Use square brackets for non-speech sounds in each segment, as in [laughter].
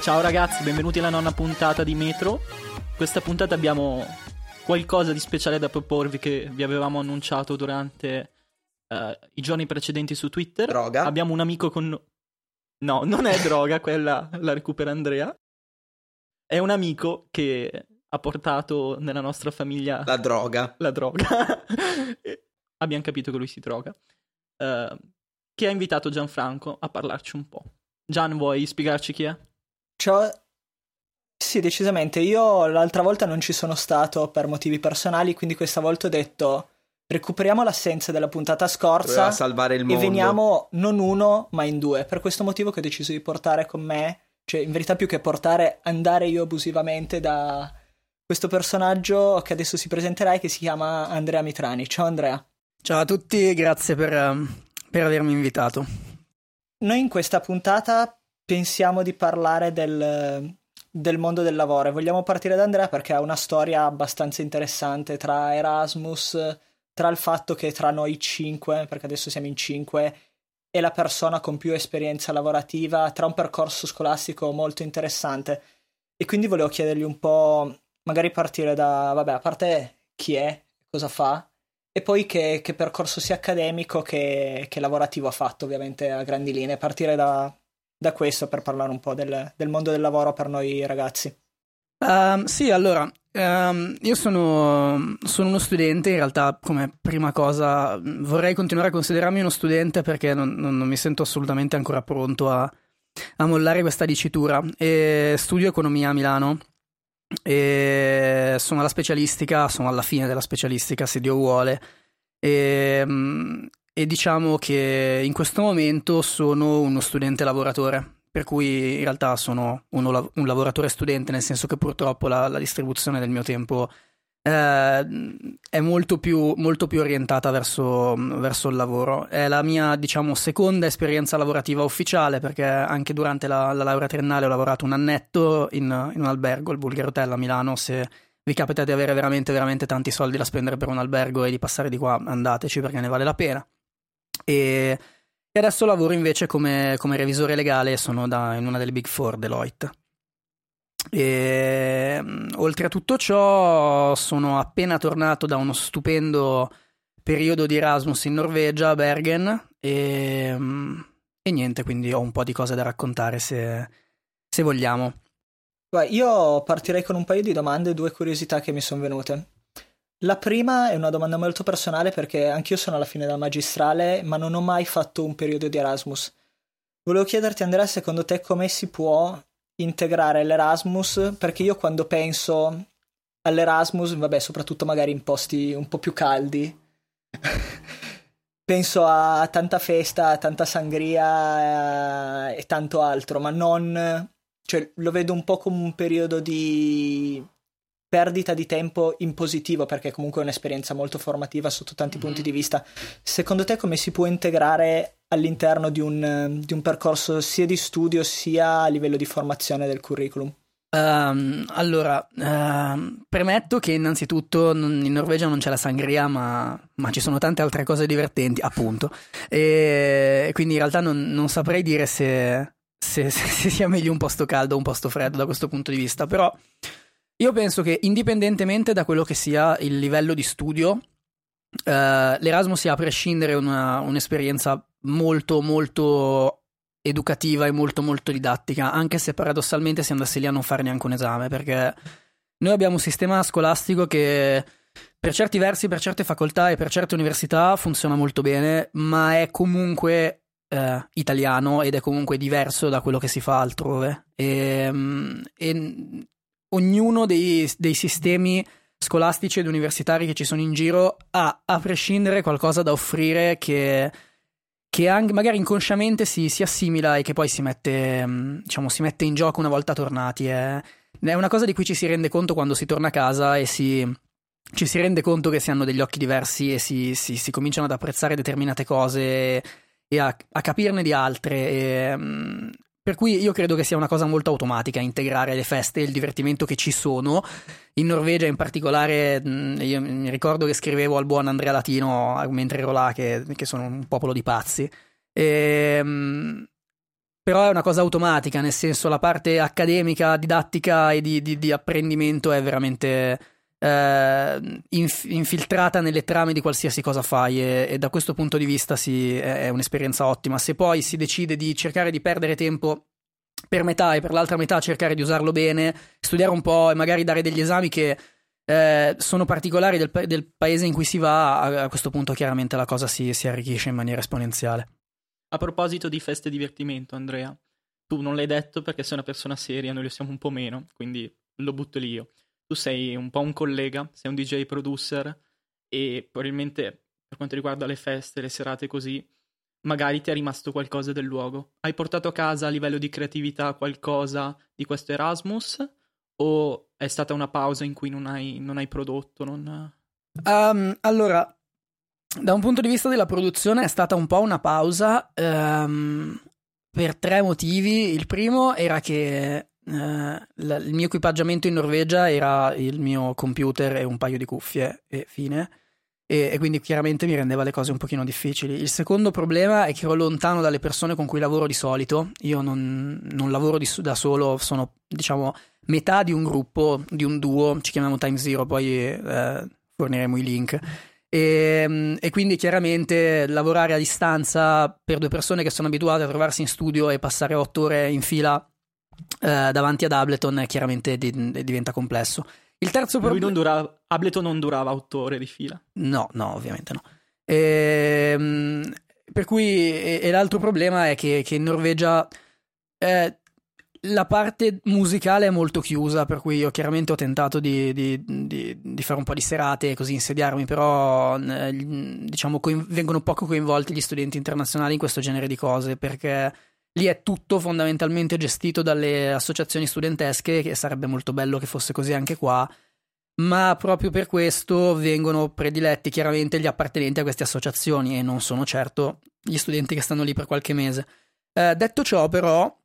Ciao ragazzi, benvenuti alla nonna puntata di Metro. Questa puntata abbiamo qualcosa di speciale da proporvi che vi avevamo annunciato durante uh, i giorni precedenti su Twitter. Droga. Abbiamo un amico con... No, non è [laughs] droga, quella la recupera Andrea. È un amico che ha portato nella nostra famiglia... La droga. La droga. [laughs] Abbiamo capito che lui si droga. Uh, che ha invitato Gianfranco a parlarci un po'. Gian, vuoi spiegarci chi è? Ciao. Sì, decisamente. Io l'altra volta non ci sono stato per motivi personali, quindi questa volta ho detto recuperiamo l'assenza della puntata scorsa salvare il e mondo. veniamo non uno, ma in due. Per questo motivo che ho deciso di portare con me, cioè in verità più che portare, andare io abusivamente da questo personaggio che adesso si presenterà e che si chiama Andrea Mitrani. Ciao Andrea. Ciao a tutti, grazie per, ehm, per avermi invitato. Noi in questa puntata pensiamo di parlare del, del mondo del lavoro e vogliamo partire da Andrea perché ha una storia abbastanza interessante tra Erasmus, tra il fatto che tra noi cinque, perché adesso siamo in cinque, è la persona con più esperienza lavorativa, tra un percorso scolastico molto interessante. E quindi volevo chiedergli un po', magari partire da, vabbè, a parte chi è, cosa fa, e poi che, che percorso sia accademico che, che, lavorativo ha fatto, ovviamente a grandi linee, partire da, da questo per parlare un po' del, del, mondo del lavoro per noi ragazzi. Uh, sì, allora, um, io sono, sono, uno studente, in realtà come prima cosa vorrei continuare a considerarmi uno studente perché non, non, non mi sento assolutamente ancora pronto a, a, mollare questa dicitura e studio economia a Milano e sono alla specialistica, sono alla fine della specialistica se Dio vuole e, e diciamo che in questo momento sono uno studente lavoratore per cui in realtà sono uno, un lavoratore studente, nel senso che purtroppo la, la distribuzione del mio tempo eh, è molto più, molto più orientata verso, verso, il lavoro. È la mia, diciamo, seconda esperienza lavorativa ufficiale, perché anche durante la, la laurea triennale ho lavorato un annetto in, in un albergo, il Bulgari Hotel a Milano, se vi capita di avere veramente, veramente tanti soldi da spendere per un albergo e di passare di qua, andateci perché ne vale la pena. E e adesso lavoro invece come, come revisore legale, sono da, in una delle Big Four, Deloitte. E, oltre a tutto ciò, sono appena tornato da uno stupendo periodo di Erasmus in Norvegia, a Bergen, e, e niente, quindi ho un po' di cose da raccontare se, se vogliamo. Io partirei con un paio di domande e due curiosità che mi sono venute. La prima è una domanda molto personale perché anch'io sono alla fine della magistrale, ma non ho mai fatto un periodo di Erasmus. Volevo chiederti, Andrea, secondo te come si può integrare l'Erasmus? Perché io quando penso all'Erasmus, vabbè, soprattutto magari in posti un po' più caldi, [laughs] penso a tanta festa, tanta sangria eh, e tanto altro, ma non... cioè lo vedo un po' come un periodo di perdita di tempo in positivo perché comunque è un'esperienza molto formativa sotto tanti mm-hmm. punti di vista. Secondo te come si può integrare all'interno di un, di un, percorso sia di studio sia a livello di formazione del curriculum? Um, allora, uh, premetto che innanzitutto in Norvegia non c'è la sangria, ma, ma ci sono tante altre cose divertenti, appunto. E quindi in realtà non, non saprei dire se, se, [laughs] se, sia meglio un posto caldo o un posto freddo da questo punto di vista, però io penso che indipendentemente da quello che sia il livello di studio, eh, l'Erasmus sia a prescindere una, un'esperienza molto molto educativa e molto molto didattica, anche se paradossalmente si andasse lì a non fare neanche un esame, perché noi abbiamo un sistema scolastico che per certi versi, per certe facoltà e per certe università funziona molto bene, ma è comunque eh, italiano ed è comunque diverso da quello che si fa altrove. E, mm, e ognuno dei, dei sistemi scolastici ed universitari che ci sono in giro ha, a prescindere, qualcosa da offrire che, che anche, magari inconsciamente si, si, assimila e che poi si mette, mm, diciamo, si mette in gioco una volta tornati. È, è, una cosa di cui ci si rende conto quando si torna a casa e si, ci si rende conto che si hanno degli occhi diversi e si, si, si cominciano ad apprezzare determinate cose e a, a capirne di altre. E, mm, per cui io credo che sia una cosa molto automatica integrare le feste e il divertimento che ci sono. In Norvegia in particolare, io mi ricordo che scrivevo al buon Andrea Latino mentre ero là che, che sono un popolo di pazzi. E, ehm, però è una cosa automatica, nel senso la parte accademica, didattica e di, di, di apprendimento è veramente eh, inf- infiltrata nelle trame di qualsiasi cosa fai e, e da questo punto di vista sì, è, è un'esperienza ottima. Se poi si decide di cercare di perdere tempo per metà e per l'altra metà cercare di usarlo bene, studiare un po' e magari dare degli esami che eh, sono particolari del, del, paese in cui si va, a, a questo punto chiaramente la cosa si, si, arricchisce in maniera esponenziale. A proposito di feste e divertimento, Andrea, tu non l'hai detto perché sei una persona seria, noi lo siamo un po' meno, quindi lo butto lì io. Tu sei un po' un collega, sei un DJ producer e probabilmente per quanto riguarda le feste, le serate così, magari ti è rimasto qualcosa del luogo. Hai portato a casa a livello di creatività qualcosa di questo Erasmus? O è stata una pausa in cui non hai, non hai prodotto? Non... Um, allora, da un punto di vista della produzione è stata un po' una pausa um, per tre motivi. Il primo era che uh, l- il mio equipaggiamento in Norvegia era il mio computer e un paio di cuffie e fine e, e, quindi chiaramente mi rendeva le cose un pochino difficili. Il secondo problema è che ero lontano dalle persone con cui lavoro di solito, io non, non lavoro di, da solo, sono diciamo metà di un gruppo, di un duo, ci chiamiamo Time Zero, poi eh, forniremo i link. E, e, quindi chiaramente lavorare a distanza per due persone che sono abituate a trovarsi in studio e passare otto ore in fila eh, davanti ad Ableton chiaramente di, diventa complesso. Il terzo problema. Non durava. Ableton non durava otto ore di fila. No, no, ovviamente no. Ehm, per cui, e, e, l'altro problema è che, che in Norvegia eh, la parte musicale è molto chiusa, per cui io chiaramente ho tentato di, di, di, di fare un po' di serate e così insediarmi, però eh, diciamo coin- vengono poco coinvolti gli studenti internazionali in questo genere di cose perché lì è tutto fondamentalmente gestito dalle associazioni studentesche, che sarebbe molto bello che fosse così anche qua, ma proprio per questo vengono prediletti chiaramente gli appartenenti a queste associazioni e non sono certo gli studenti che stanno lì per qualche mese. Eh, detto ciò, però,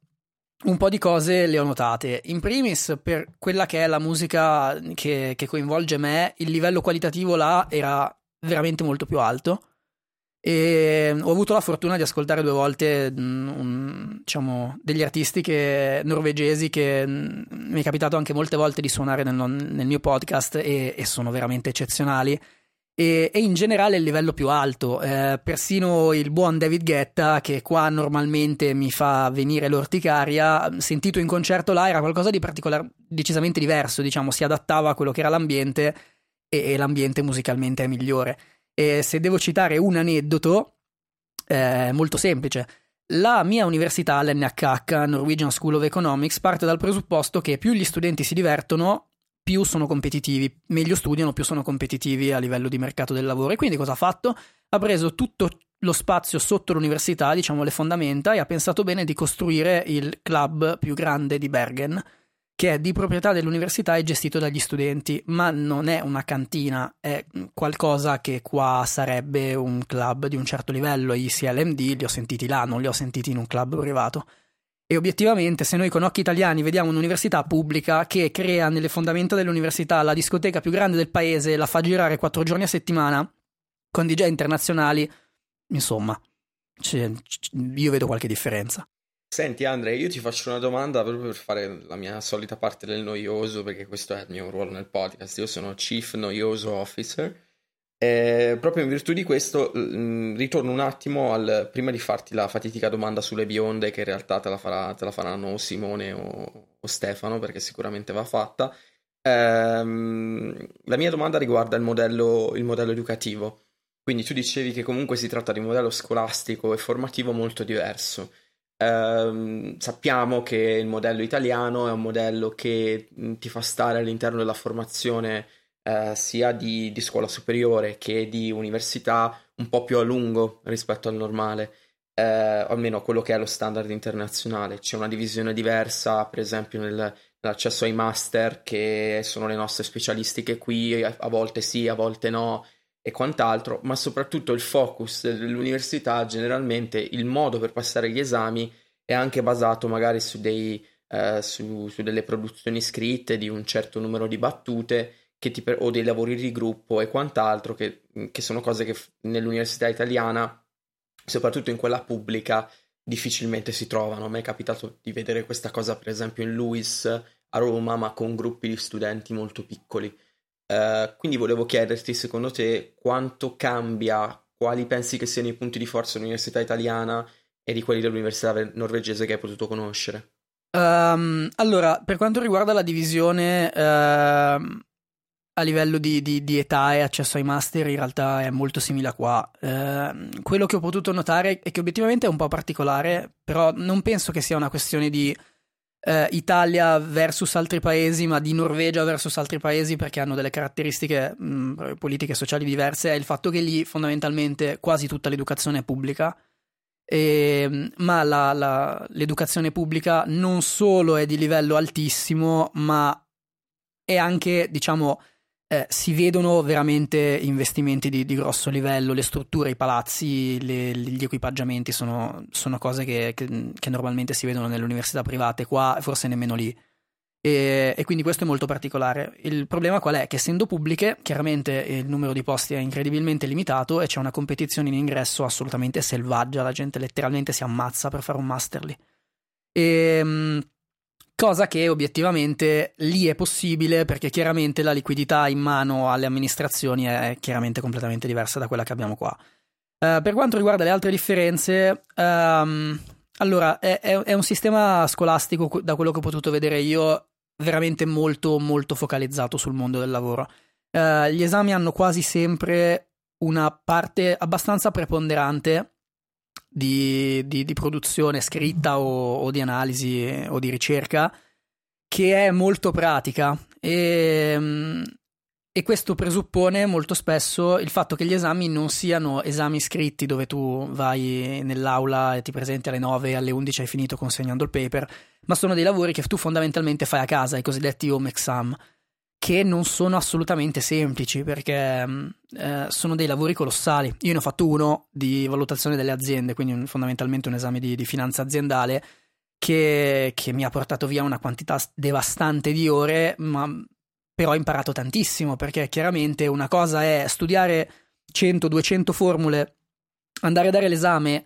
un po' di cose le ho notate. In primis, per quella che è la musica che, che coinvolge me, il livello qualitativo là era veramente molto più alto e ho avuto la fortuna di ascoltare due volte mm, un, diciamo, degli artisti che, norvegesi che mm, mi è capitato anche molte volte di suonare nel, nel mio podcast e, e, sono veramente eccezionali. E, e, in generale il livello più alto eh, persino il buon David Guetta che qua normalmente mi fa venire l'orticaria sentito in concerto là era qualcosa di particolare decisamente diverso diciamo si adattava a quello che era l'ambiente e, e l'ambiente musicalmente è migliore e se devo citare un aneddoto, è molto semplice. La mia università, l'NHH, Norwegian School of Economics, parte dal presupposto che più gli studenti si divertono, più sono competitivi, meglio studiano, più sono competitivi a livello di mercato del lavoro. E quindi cosa ha fatto? Ha preso tutto lo spazio sotto l'università, diciamo le fondamenta, e ha pensato bene di costruire il club più grande di Bergen, che è di proprietà dell'università e gestito dagli studenti, ma non è una cantina, è qualcosa che qua sarebbe un club di un certo livello. I CLMD li ho sentiti là, non li ho sentiti in un club privato. E obiettivamente, se noi con occhi italiani vediamo un'università pubblica che crea nelle fondamenta dell'università la discoteca più grande del paese, la fa girare quattro giorni a settimana con DJ internazionali, insomma, io vedo qualche differenza. Senti Andre, io ti faccio una domanda proprio per fare la mia solita parte del noioso, perché questo è il mio ruolo nel podcast, io sono Chief Noioso Officer. E proprio in virtù di questo mm, ritorno un attimo al, prima di farti la fatidica domanda sulle bionde, che in realtà te la, farà, te la faranno o Simone o, o, Stefano, perché sicuramente va fatta. Ehm, la mia domanda riguarda il modello, il modello educativo. Quindi tu dicevi che comunque si tratta di un modello scolastico e formativo molto diverso. Ehm, sappiamo che il modello italiano è un modello che ti fa stare all'interno della formazione eh, sia di, di, scuola superiore che di università un po' più a lungo rispetto al normale, eh, almeno quello che è lo standard internazionale. C'è una divisione diversa, per esempio, nel, nell'accesso ai master, che sono le nostre specialistiche qui, a, a volte sì, a volte no e quant'altro, ma soprattutto il focus dell'università, generalmente il modo per passare gli esami è anche basato magari su, dei, eh, su, su delle produzioni scritte di un certo numero di battute per- o dei lavori di gruppo e quant'altro, che, che sono cose che nell'università italiana, soprattutto in quella pubblica, difficilmente si trovano. A me è capitato di vedere questa cosa, per esempio, in Luis a Roma, ma con gruppi di studenti molto piccoli. Uh, quindi volevo chiederti, secondo te, quanto cambia, quali pensi che siano i punti di forza dell'università italiana e di quelli dell'università norvegese che hai potuto conoscere? Um, allora, per quanto riguarda la divisione uh, a livello di, di, di, età e accesso ai master, in realtà è molto simile a qua. Uh, quello che ho potuto notare è che obiettivamente è un po' particolare, però non penso che sia una questione di uh, Italia versus altri paesi, ma di Norvegia versus altri paesi perché hanno delle caratteristiche mh, politiche e sociali diverse. È il fatto che lì fondamentalmente quasi tutta l'educazione è pubblica e, ehm, ma la, la, l'educazione pubblica non solo è di livello altissimo, ma è anche, diciamo, eh, si vedono veramente investimenti di, di, grosso livello, le strutture, i palazzi, le, gli equipaggiamenti sono, sono cose che, che, che, normalmente si vedono nelle università private, qua forse nemmeno lì. E, e, quindi questo è molto particolare. Il problema qual è? Che essendo pubbliche, chiaramente il numero di posti è incredibilmente limitato e c'è una competizione in ingresso assolutamente selvaggia, la gente letteralmente si ammazza per fare un master lì. E, ehm, cosa che obiettivamente lì è possibile perché chiaramente la liquidità in mano alle amministrazioni è chiaramente completamente diversa da quella che abbiamo qua. Uh, per quanto riguarda le altre differenze, um, allora è, è, è un sistema scolastico, da quello che ho potuto vedere io, veramente molto molto focalizzato sul mondo del lavoro. Uh, gli esami hanno quasi sempre una parte abbastanza preponderante di, di, di produzione scritta o, o, di analisi o di ricerca che è molto pratica. E, mm, e questo presuppone molto spesso il fatto che gli esami non siano esami scritti dove tu vai nell'aula e ti presenti alle 9 e alle 11 hai finito consegnando il paper, ma sono dei lavori che tu fondamentalmente fai a casa, i cosiddetti home exam, che non sono assolutamente semplici perché mm, eh, sono dei lavori colossali. Io ne ho fatto uno di valutazione delle aziende, quindi fondamentalmente un esame di, di finanza aziendale. Che, che mi ha portato via una quantità devastante di ore, ma però ho imparato tantissimo perché chiaramente una cosa è studiare 100-200 formule, andare a dare l'esame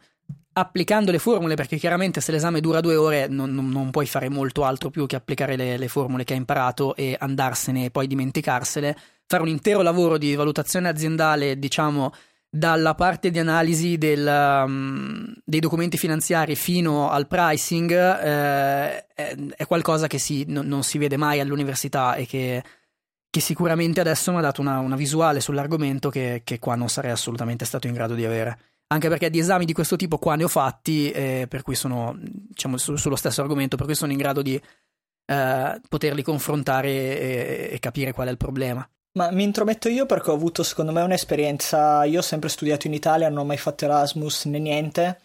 applicando le formule, perché chiaramente se l'esame dura due ore non, non, non puoi fare molto altro più che applicare le, le, formule che hai imparato e andarsene e poi dimenticarsele. Fare un intero lavoro di valutazione aziendale, diciamo, dalla parte di analisi del, um, dei documenti finanziari fino al pricing, eh, è, qualcosa che si, non, non si vede mai all'università e che che sicuramente adesso mi ha dato una, una visuale sull'argomento che, che, qua non sarei assolutamente stato in grado di avere. Anche perché di esami di questo tipo qua ne ho fatti, eh, per cui sono, diciamo, su, sullo stesso argomento, per cui sono in grado di eh, poterli confrontare e, e capire qual è il problema. Ma mi intrometto io perché ho avuto secondo me un'esperienza, io ho sempre studiato in Italia, non ho mai fatto Erasmus né niente,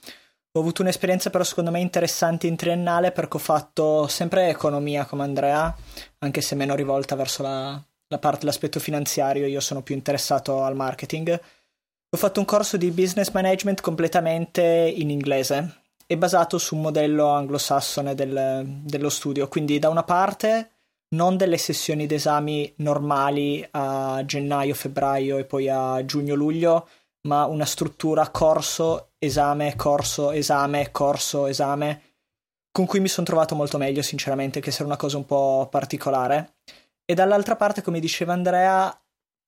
ho avuto un'esperienza però secondo me interessante in triennale perché ho fatto sempre economia come Andrea, anche se meno rivolta verso la, la parte, l'aspetto finanziario, io sono più interessato al marketing. Ho fatto un corso di business management completamente in inglese e basato su un modello anglosassone del, dello studio. Quindi, da una parte, non delle sessioni d'esami normali a gennaio, febbraio e poi a giugno-luglio, ma una struttura corso, esame, corso, esame, corso, esame, con cui mi sono trovato molto meglio, sinceramente, che era una cosa un po' particolare. E dall'altra parte, come diceva Andrea,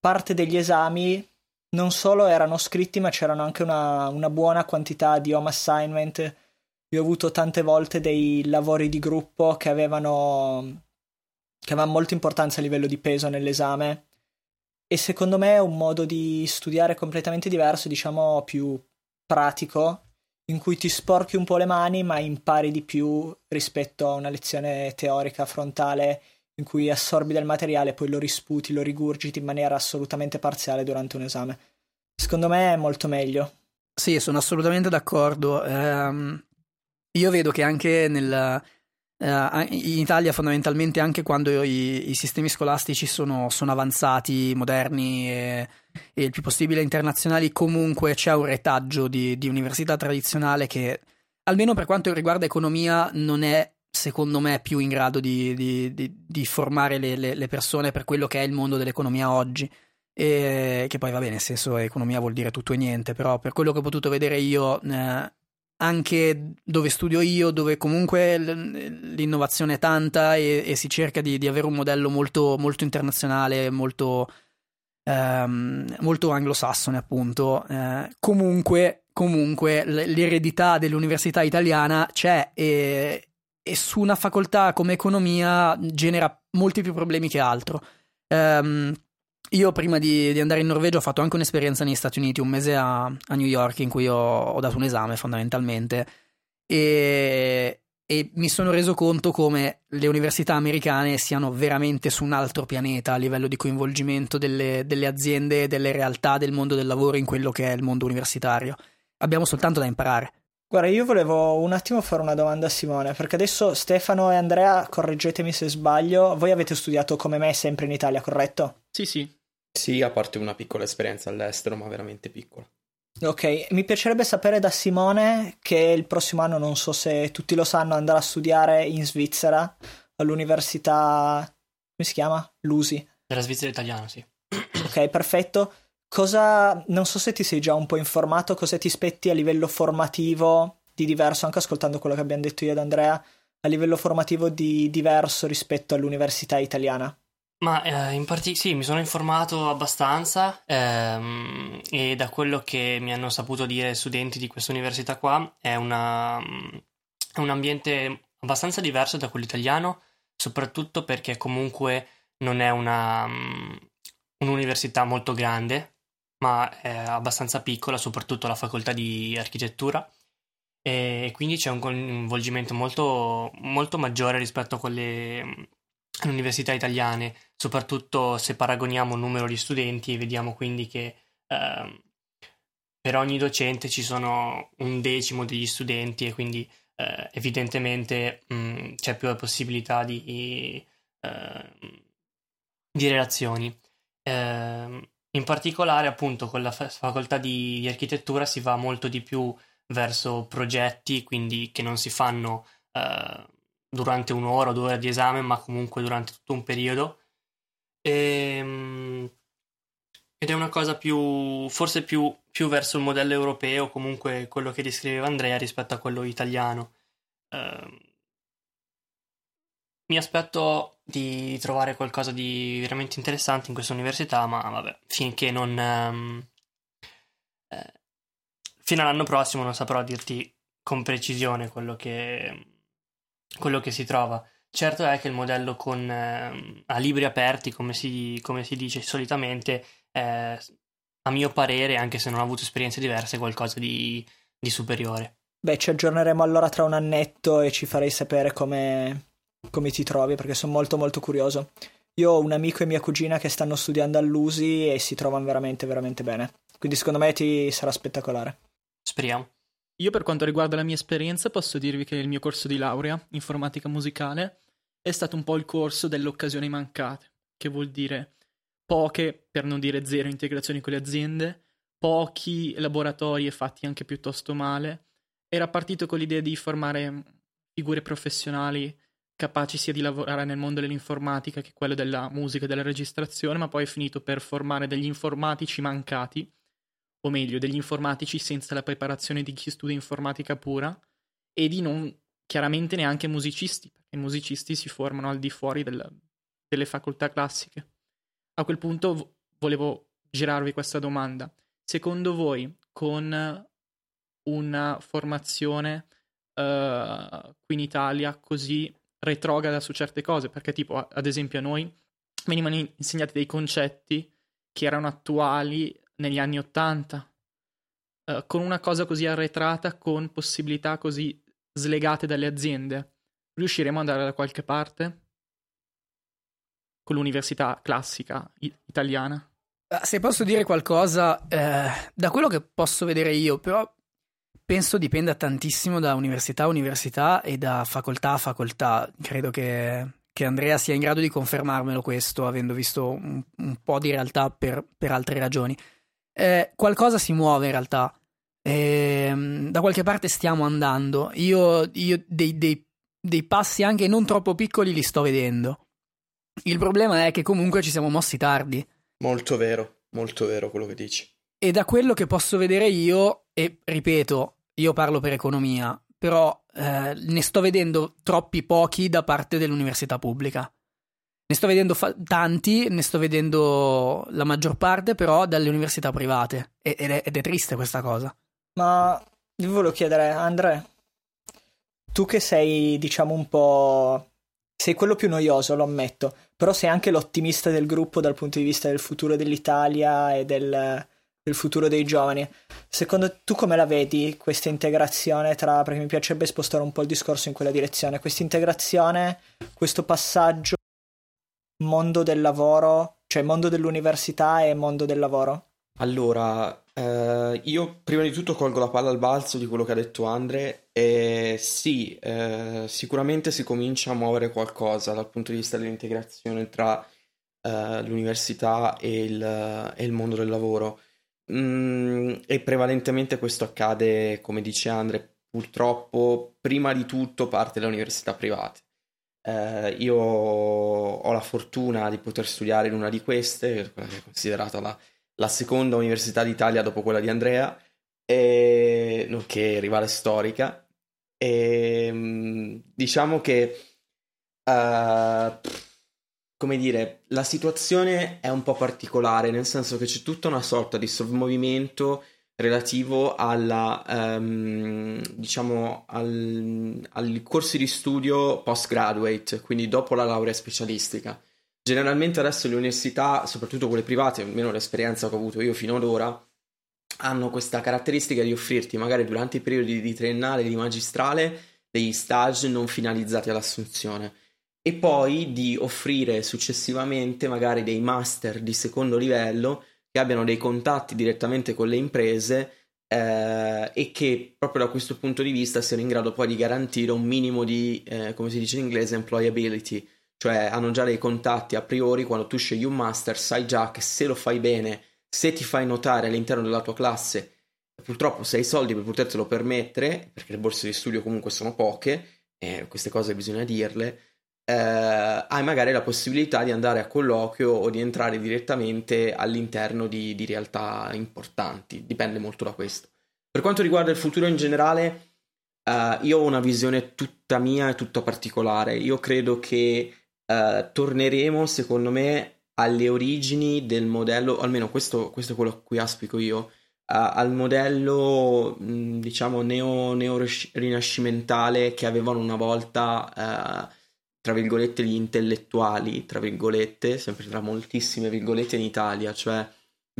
parte degli esami non solo erano scritti, ma c'erano anche una, una buona quantità di home assignment. Io ho avuto tante volte dei lavori di gruppo che avevano, che avevano molta importanza a livello di peso nell'esame. E secondo me è un modo di studiare completamente diverso, diciamo più pratico, in cui ti sporchi un po' le mani, ma impari di più rispetto a una lezione teorica frontale in cui assorbi del materiale, poi lo risputi, lo rigurgiti in maniera assolutamente parziale durante un esame. Secondo me è molto meglio. Sì, sono assolutamente d'accordo. Um, io vedo che anche nel, uh, in Italia, fondamentalmente, anche quando i, i sistemi scolastici sono, sono avanzati, moderni e, e, il più possibile internazionali, comunque c'è un retaggio di, di università tradizionale che, almeno per quanto riguarda economia, non è secondo me più in grado di, di, di, di formare le, le, le, persone per quello che è il mondo dell'economia oggi. E che poi va bene, nel senso economia vuol dire tutto e niente, però per quello che ho potuto vedere io, eh, anche dove studio io, dove comunque l'innovazione è tanta e, e si cerca di, avere un modello molto, molto internazionale, molto, ehm, molto anglosassone, appunto. Eh, comunque, comunque, l'eredità dell'università italiana c'è e, e, su una facoltà come economia genera molti più problemi che altro. Um, io prima di, di, andare in Norvegia ho fatto anche un'esperienza negli Stati Uniti, un mese a, a New York in cui ho, ho, dato un esame fondamentalmente e, e, mi sono reso conto come le università americane siano veramente su un altro pianeta a livello di coinvolgimento delle, delle aziende delle realtà del mondo del lavoro in quello che è il mondo universitario. Abbiamo soltanto da imparare. Guarda, io volevo un attimo fare una domanda a Simone, perché adesso Stefano e Andrea, correggetemi se sbaglio, voi avete studiato come me sempre in Italia, corretto? Sì, sì. Sì, a parte una piccola esperienza all'estero, ma veramente piccola. Ok, mi piacerebbe sapere da Simone che il prossimo anno, non so se tutti lo sanno, andrà a studiare in Svizzera all'università... come si chiama? Lusi. Della Svizzera italiana, sì. Ok, perfetto. Cosa, non so se ti sei già un po' informato, cosa ti aspetti a livello formativo di diverso, anche ascoltando quello che abbiamo detto io ed Andrea, a livello formativo di diverso rispetto all'università italiana? Ma eh, in parte sì, mi sono informato abbastanza ehm, e da quello che mi hanno saputo dire studenti di questa università qua è, una, un ambiente abbastanza diverso da quello italiano, soprattutto perché comunque non è una, un'università molto grande, ma è abbastanza piccola, soprattutto la facoltà di architettura, e quindi c'è un coinvolgimento molto, molto maggiore rispetto a quelle alle università italiane, soprattutto se paragoniamo il numero di studenti e vediamo quindi che eh, per ogni docente ci sono un decimo degli studenti e quindi eh, evidentemente mh, c'è più possibilità di, eh, di relazioni. Eh, in particolare, appunto, con la facoltà di, di, architettura si va molto di più verso progetti, quindi che non si fanno eh, durante un'ora o due ore di esame, ma comunque durante tutto un periodo. E, ehm, ed è una cosa più, forse più, più, verso il modello europeo, comunque quello che descriveva Andrea rispetto a quello italiano. Eh, mi aspetto di trovare qualcosa di veramente interessante in questa università, ma vabbè, finché non... Um, eh, fino all'anno prossimo non saprò dirti con precisione quello che, quello che si trova. Certo è che il modello con, eh, a libri aperti, come si, come si dice solitamente, è, a mio parere, anche se non ho avuto esperienze diverse, qualcosa di, di superiore. Beh, ci aggiorneremo allora tra un annetto e ci farei sapere come, come ti trovi perché sono molto molto curioso. Io ho un amico e mia cugina che stanno studiando all'USI e si trovano veramente veramente bene. Quindi secondo me ti sarà spettacolare. Speriamo. Io per quanto riguarda la mia esperienza posso dirvi che il mio corso di laurea, informatica musicale, è stato un po' il corso delle occasioni mancate, che vuol dire poche, per non dire zero, integrazioni con le aziende, pochi laboratori e fatti anche piuttosto male. Era partito con l'idea di formare figure professionali capaci sia di lavorare nel mondo dell'informatica che quello della musica e della registrazione, ma poi è finito per formare degli informatici mancati, o meglio, degli informatici senza la preparazione di chi studia informatica pura, e di non chiaramente neanche musicisti, perché i musicisti si formano al di fuori del, delle facoltà classiche. A quel punto v- volevo girarvi questa domanda. Secondo voi, con una formazione uh, qui in Italia così retrograda su certe cose, perché tipo ad esempio a noi venivano insegnati dei concetti che erano attuali negli anni Ottanta, uh, con una cosa così arretrata, con possibilità così slegate dalle aziende, riusciremo ad andare da qualche parte? Con l'università classica italiana? Se posso dire qualcosa, eh, da quello che posso vedere io, però Penso dipenda tantissimo da università a università e da facoltà a facoltà. Credo che, che Andrea sia in grado di confermarmelo questo, avendo visto un, un po' di realtà per, per altre ragioni. Eh, qualcosa si muove in realtà. Eh, da qualche parte stiamo andando. Io, io dei, dei, dei passi anche non troppo piccoli li sto vedendo. Il problema è che comunque ci siamo mossi tardi. Molto vero, molto vero quello che dici. E da quello che posso vedere io, e ripeto, io parlo per economia, però eh, ne sto vedendo troppi pochi da parte dell'università pubblica. Ne sto vedendo fa- tanti, ne sto vedendo la maggior parte però dalle università private ed è, ed è triste questa cosa. Ma vi volevo chiedere, Andre, tu che sei, diciamo, un po'... sei quello più noioso, lo ammetto, però sei anche l'ottimista del gruppo dal punto di vista del futuro dell'Italia e del, del futuro dei giovani. Secondo tu come la vedi questa integrazione tra, perché mi piacerebbe spostare un po' il discorso in quella direzione, questa integrazione, questo passaggio mondo del lavoro, cioè mondo dell'università e mondo del lavoro? Allora, eh, io prima di tutto colgo la palla al balzo di quello che ha detto Andre e sì, eh, sicuramente si comincia a muovere qualcosa dal punto di vista dell'integrazione tra eh, l'università e il, e il, mondo del lavoro. Mm, e prevalentemente questo accade, come dice Andre, purtroppo prima di tutto parte dalle università private. Eh, io ho la fortuna di poter studiare in una di queste, quella che è considerata la, la seconda università d'Italia dopo quella di Andrea, e, nonché rivale storica. E, mm, diciamo che, uh, come dire, la situazione è un po' particolare, nel senso che c'è tutta una sorta di sovmovimento relativo alla, um, diciamo, al, ai corsi di studio postgraduate, quindi dopo la laurea specialistica. Generalmente adesso le università, soprattutto quelle private, almeno l'esperienza che ho avuto io fino ad ora, hanno questa caratteristica di offrirti magari durante i periodi di triennale e di magistrale degli stage non finalizzati all'assunzione e poi di offrire successivamente magari dei master di secondo livello che abbiano dei contatti direttamente con le imprese eh, e che proprio da questo punto di vista siano in grado poi di garantire un minimo di, eh, come si dice in inglese, employability, cioè hanno già dei contatti a priori quando tu scegli un master, sai già che se lo fai bene, se ti fai notare all'interno della tua classe, purtroppo se hai soldi per potertelo permettere, perché le borse di studio comunque sono poche, e queste cose bisogna dirle, eh, hai magari la possibilità di andare a colloquio o di entrare direttamente all'interno di, di realtà importanti, dipende molto da questo. Per quanto riguarda il futuro in generale, eh, io ho una visione tutta mia e tutta particolare. Io credo che eh, torneremo, secondo me, alle origini del modello, almeno questo, questo è quello a cui aspico io, Uh, al modello diciamo neo, neo rinascimentale che avevano una volta uh, tra virgolette, gli intellettuali, tra virgolette, sempre tra moltissime virgolette in Italia, cioè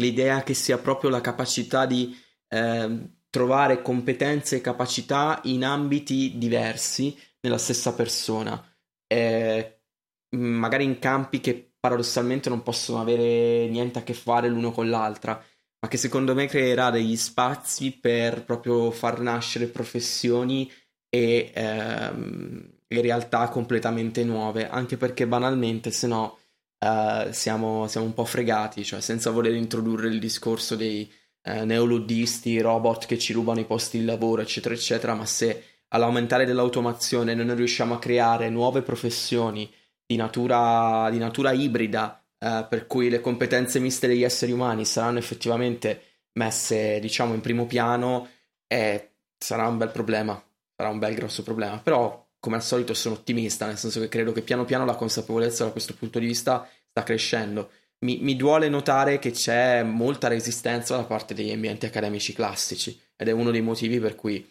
l'idea che sia proprio la capacità di eh, trovare competenze e capacità in ambiti diversi nella stessa persona, eh, magari in campi che paradossalmente non possono avere niente a che fare l'uno con l'altra, ma che secondo me creerà degli spazi per proprio far nascere professioni e ehm, in realtà completamente nuove, anche perché banalmente se no uh, siamo, siamo, un po' fregati, cioè senza voler introdurre il discorso dei uh, neoluddisti, robot che ci rubano i posti di lavoro, eccetera, eccetera, ma se all'aumentare dell'automazione noi non riusciamo a creare nuove professioni di natura, di natura ibrida, uh, per cui le competenze miste degli esseri umani saranno effettivamente messe, diciamo, in primo piano, eh, sarà un bel problema, sarà un bel grosso problema, però come al solito sono ottimista, nel senso che credo che piano piano la consapevolezza da questo punto di vista sta crescendo. Mi, mi duole notare che c'è molta resistenza da parte degli ambienti accademici classici ed è uno dei motivi per cui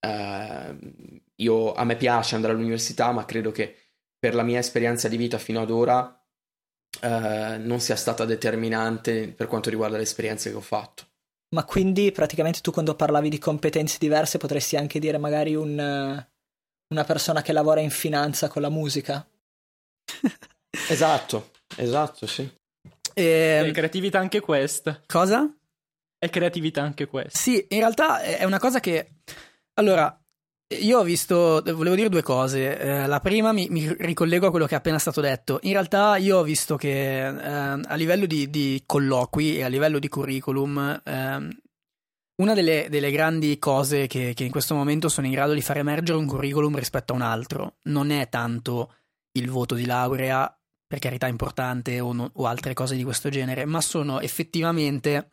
eh, io, a me piace andare all'università, ma credo che per la mia esperienza di vita fino ad ora eh, non sia stata determinante per quanto riguarda le esperienze che ho fatto. Ma quindi praticamente tu quando parlavi di competenze diverse potresti anche dire magari un una persona che lavora in finanza con la musica. [laughs] esatto, esatto, sì. E... È creatività anche questa. Cosa? È creatività anche questa. Sì, in realtà è una cosa che... Allora, io ho visto, volevo dire due cose. Eh, la prima mi, mi, ricollego a quello che è appena stato detto. In realtà io ho visto che eh, a livello di, di, colloqui e a livello di curriculum eh, una delle, delle grandi cose che, che, in questo momento sono in grado di far emergere un curriculum rispetto a un altro non è tanto il voto di laurea, per carità importante, o, no, o altre cose di questo genere, ma sono effettivamente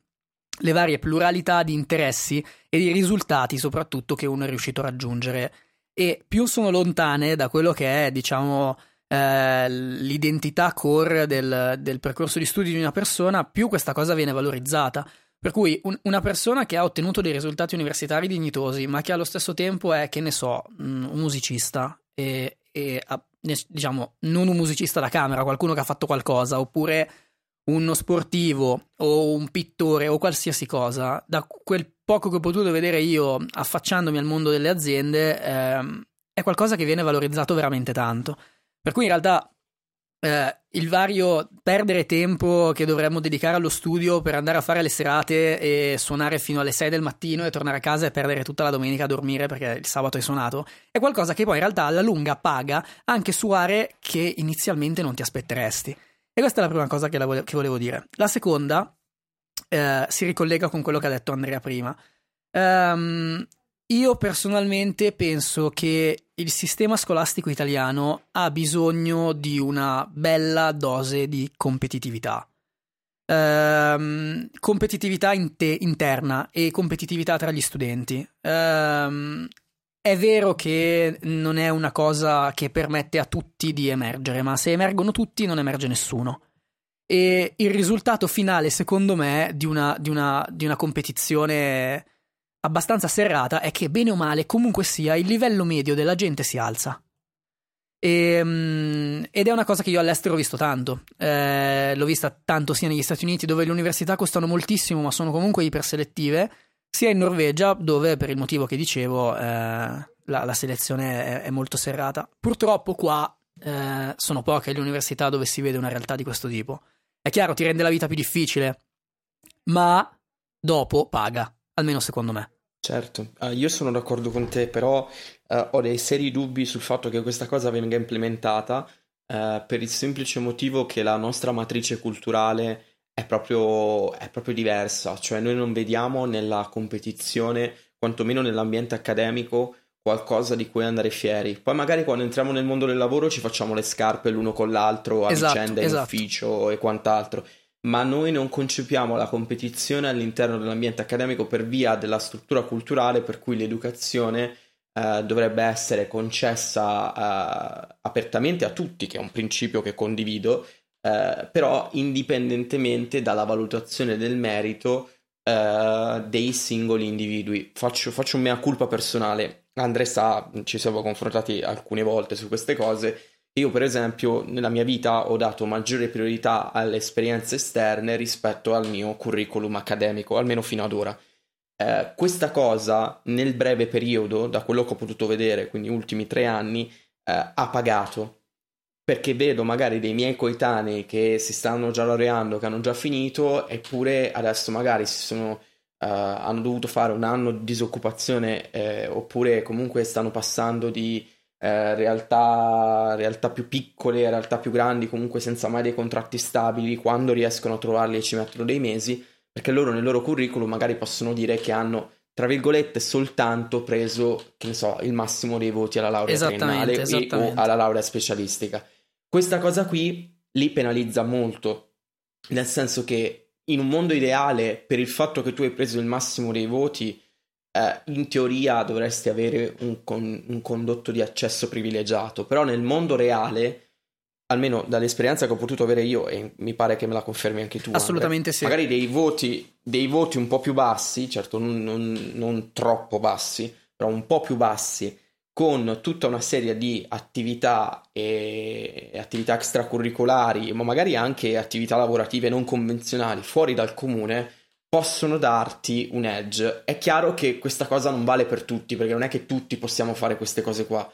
le varie pluralità di interessi e di risultati soprattutto che uno è riuscito a raggiungere e più sono lontane da quello che è, diciamo, eh, l'identità core del, del, percorso di studi di una persona, più questa cosa viene valorizzata. Per cui un, una persona che ha ottenuto dei risultati universitari dignitosi, ma che allo stesso tempo è, che ne so, un musicista e, e diciamo, non un musicista da camera, qualcuno che ha fatto qualcosa, oppure uno sportivo o un pittore o qualsiasi cosa, da quel poco che ho potuto vedere io affacciandomi al mondo delle aziende, ehm, è qualcosa che viene valorizzato veramente tanto. Per cui in realtà eh, il vario perdere tempo che dovremmo dedicare allo studio per andare a fare le serate e suonare fino alle 6 del mattino e tornare a casa e perdere tutta la domenica a dormire perché il sabato hai suonato, è qualcosa che poi in realtà alla lunga paga anche su aree che inizialmente non ti aspetteresti. E questa è la prima cosa che, la che volevo dire. La seconda eh, si ricollega con quello che ha detto Andrea prima. Um, io personalmente penso che il sistema scolastico italiano ha bisogno di una bella dose di competitività. Um, competitività in te- interna e competitività tra gli studenti. Um, è vero che non è una cosa che permette a tutti di emergere, ma se emergono tutti non emerge nessuno. E il risultato finale, secondo me, di una, di una, di una competizione abbastanza serrata è che, bene o male, comunque sia, il livello medio della gente si alza. E, um, ed è una cosa che io all'estero ho visto tanto. Eh, l'ho vista tanto sia negli Stati Uniti, dove le università costano moltissimo, ma sono comunque iperselettive sia in Norvegia, dove per il motivo che dicevo eh, la, la, selezione è, è, molto serrata. Purtroppo qua eh, sono poche le università dove si vede una realtà di questo tipo. È chiaro, ti rende la vita più difficile, ma dopo paga, almeno secondo me. Certo, uh, io sono d'accordo con te, però uh, ho dei seri dubbi sul fatto che questa cosa venga implementata uh, per il semplice motivo che la nostra matrice culturale è proprio, è proprio diversa, cioè noi non vediamo nella competizione, quantomeno nell'ambiente accademico, qualcosa di cui andare fieri. Poi magari quando entriamo nel mondo del lavoro ci facciamo le scarpe l'uno con l'altro a esatto, vicenda esatto. in ufficio e quant'altro, ma noi non concepiamo la competizione all'interno dell'ambiente accademico per via della struttura culturale per cui l'educazione eh, dovrebbe essere concessa eh, apertamente a tutti, che è un principio che condivido, eh, però indipendentemente dalla valutazione del merito eh, dei singoli individui. Faccio, faccio mea culpa personale. Andre sa, ci siamo confrontati alcune volte su queste cose. Io, per esempio, nella mia vita ho dato maggiore priorità alle esperienze esterne rispetto al mio curriculum accademico, almeno fino ad ora. Eh, questa cosa, nel breve periodo, da quello che ho potuto vedere, quindi ultimi tre anni, eh, ha pagato perché vedo magari dei miei coetanei che si stanno già laureando, che hanno già finito, eppure adesso magari si sono, uh, hanno dovuto fare un anno di disoccupazione, eh, oppure comunque stanno passando di eh, realtà, realtà più piccole realtà più grandi, comunque senza mai dei contratti stabili, quando riescono a trovarli e ci mettono dei mesi, perché loro nel loro curriculum magari possono dire che hanno tra virgolette soltanto preso, che ne so, il massimo dei voti alla laurea triennale o alla laurea specialistica. Questa cosa qui li penalizza molto, nel senso che in un mondo ideale, per il fatto che tu hai preso il massimo dei voti, eh, in teoria dovresti avere un, con- un, condotto di accesso privilegiato, però nel mondo reale, almeno dall'esperienza che ho potuto avere io, e mi pare che me la confermi anche tu, assolutamente sì. Magari dei voti, dei voti un po' più bassi, certo non, non, non troppo bassi, però un po' più bassi con tutta una serie di attività e attività extracurricolari, ma magari anche attività lavorative non convenzionali fuori dal comune, possono darti un edge. È chiaro che questa cosa non vale per tutti, perché non è che tutti possiamo fare queste cose qua.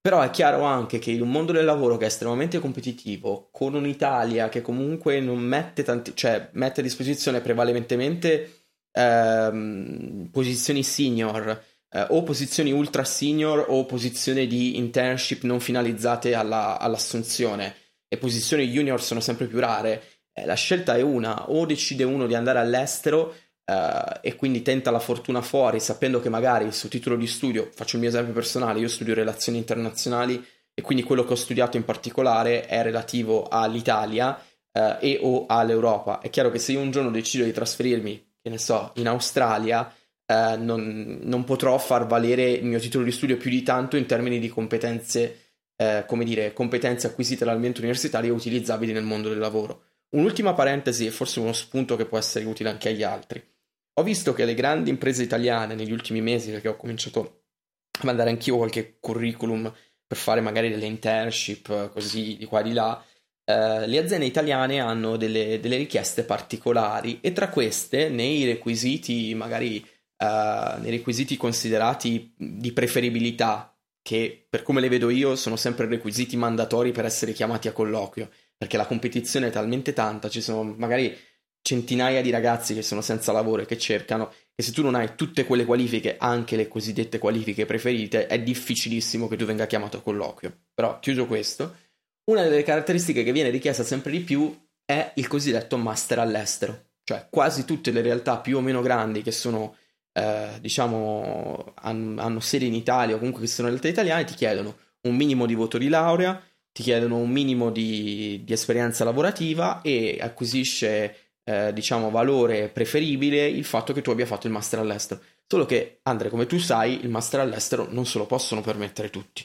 Però è chiaro anche che in un mondo del lavoro che è estremamente competitivo, con un'Italia che comunque non mette tanti, cioè mette a disposizione prevalentemente ehm, posizioni senior, eh, o posizioni ultra senior o posizioni di internship non finalizzate alla, all'assunzione e posizioni junior sono sempre più rare. Eh, la scelta è una, o decide uno di andare all'estero eh, e quindi tenta la fortuna fuori sapendo che magari il suo titolo di studio, faccio il mio esempio personale, io studio relazioni internazionali e quindi quello che ho studiato in particolare è relativo all'Italia eh, e o all'Europa. È chiaro che se io un giorno decido di trasferirmi che ne so, in Australia, eh, non, non, potrò far valere il mio titolo di studio più di tanto in termini di competenze, eh, come dire, competenze acquisite dall'ambiente universitario e utilizzabili nel mondo del lavoro. Un'ultima parentesi e forse uno spunto che può essere utile anche agli altri. Ho visto che le grandi imprese italiane negli ultimi mesi, perché ho cominciato a mandare anch'io qualche curriculum per fare magari delle internship così di qua e di là, eh, le aziende italiane hanno delle, delle, richieste particolari e tra queste nei requisiti magari eh, nei requisiti considerati di preferibilità che per come le vedo io sono sempre requisiti mandatori per essere chiamati a colloquio perché la competizione è talmente tanta ci sono magari centinaia di ragazzi che sono senza lavoro e che cercano e se tu non hai tutte quelle qualifiche, anche le cosiddette qualifiche preferite, è difficilissimo che tu venga chiamato a colloquio. Però, chiuso questo, una delle caratteristiche che viene richiesta sempre di più è il cosiddetto master all'estero. Cioè, quasi tutte le realtà più o meno grandi che sono, eh, diciamo, hanno, hanno sede in Italia o comunque che sono realtà italiane ti chiedono un minimo di voto di laurea, ti chiedono un minimo di, di esperienza lavorativa e acquisisce eh, diciamo, valore preferibile il fatto che tu abbia fatto il master all'estero. Solo che, Andre, come tu sai, il master all'estero non se lo possono permettere tutti.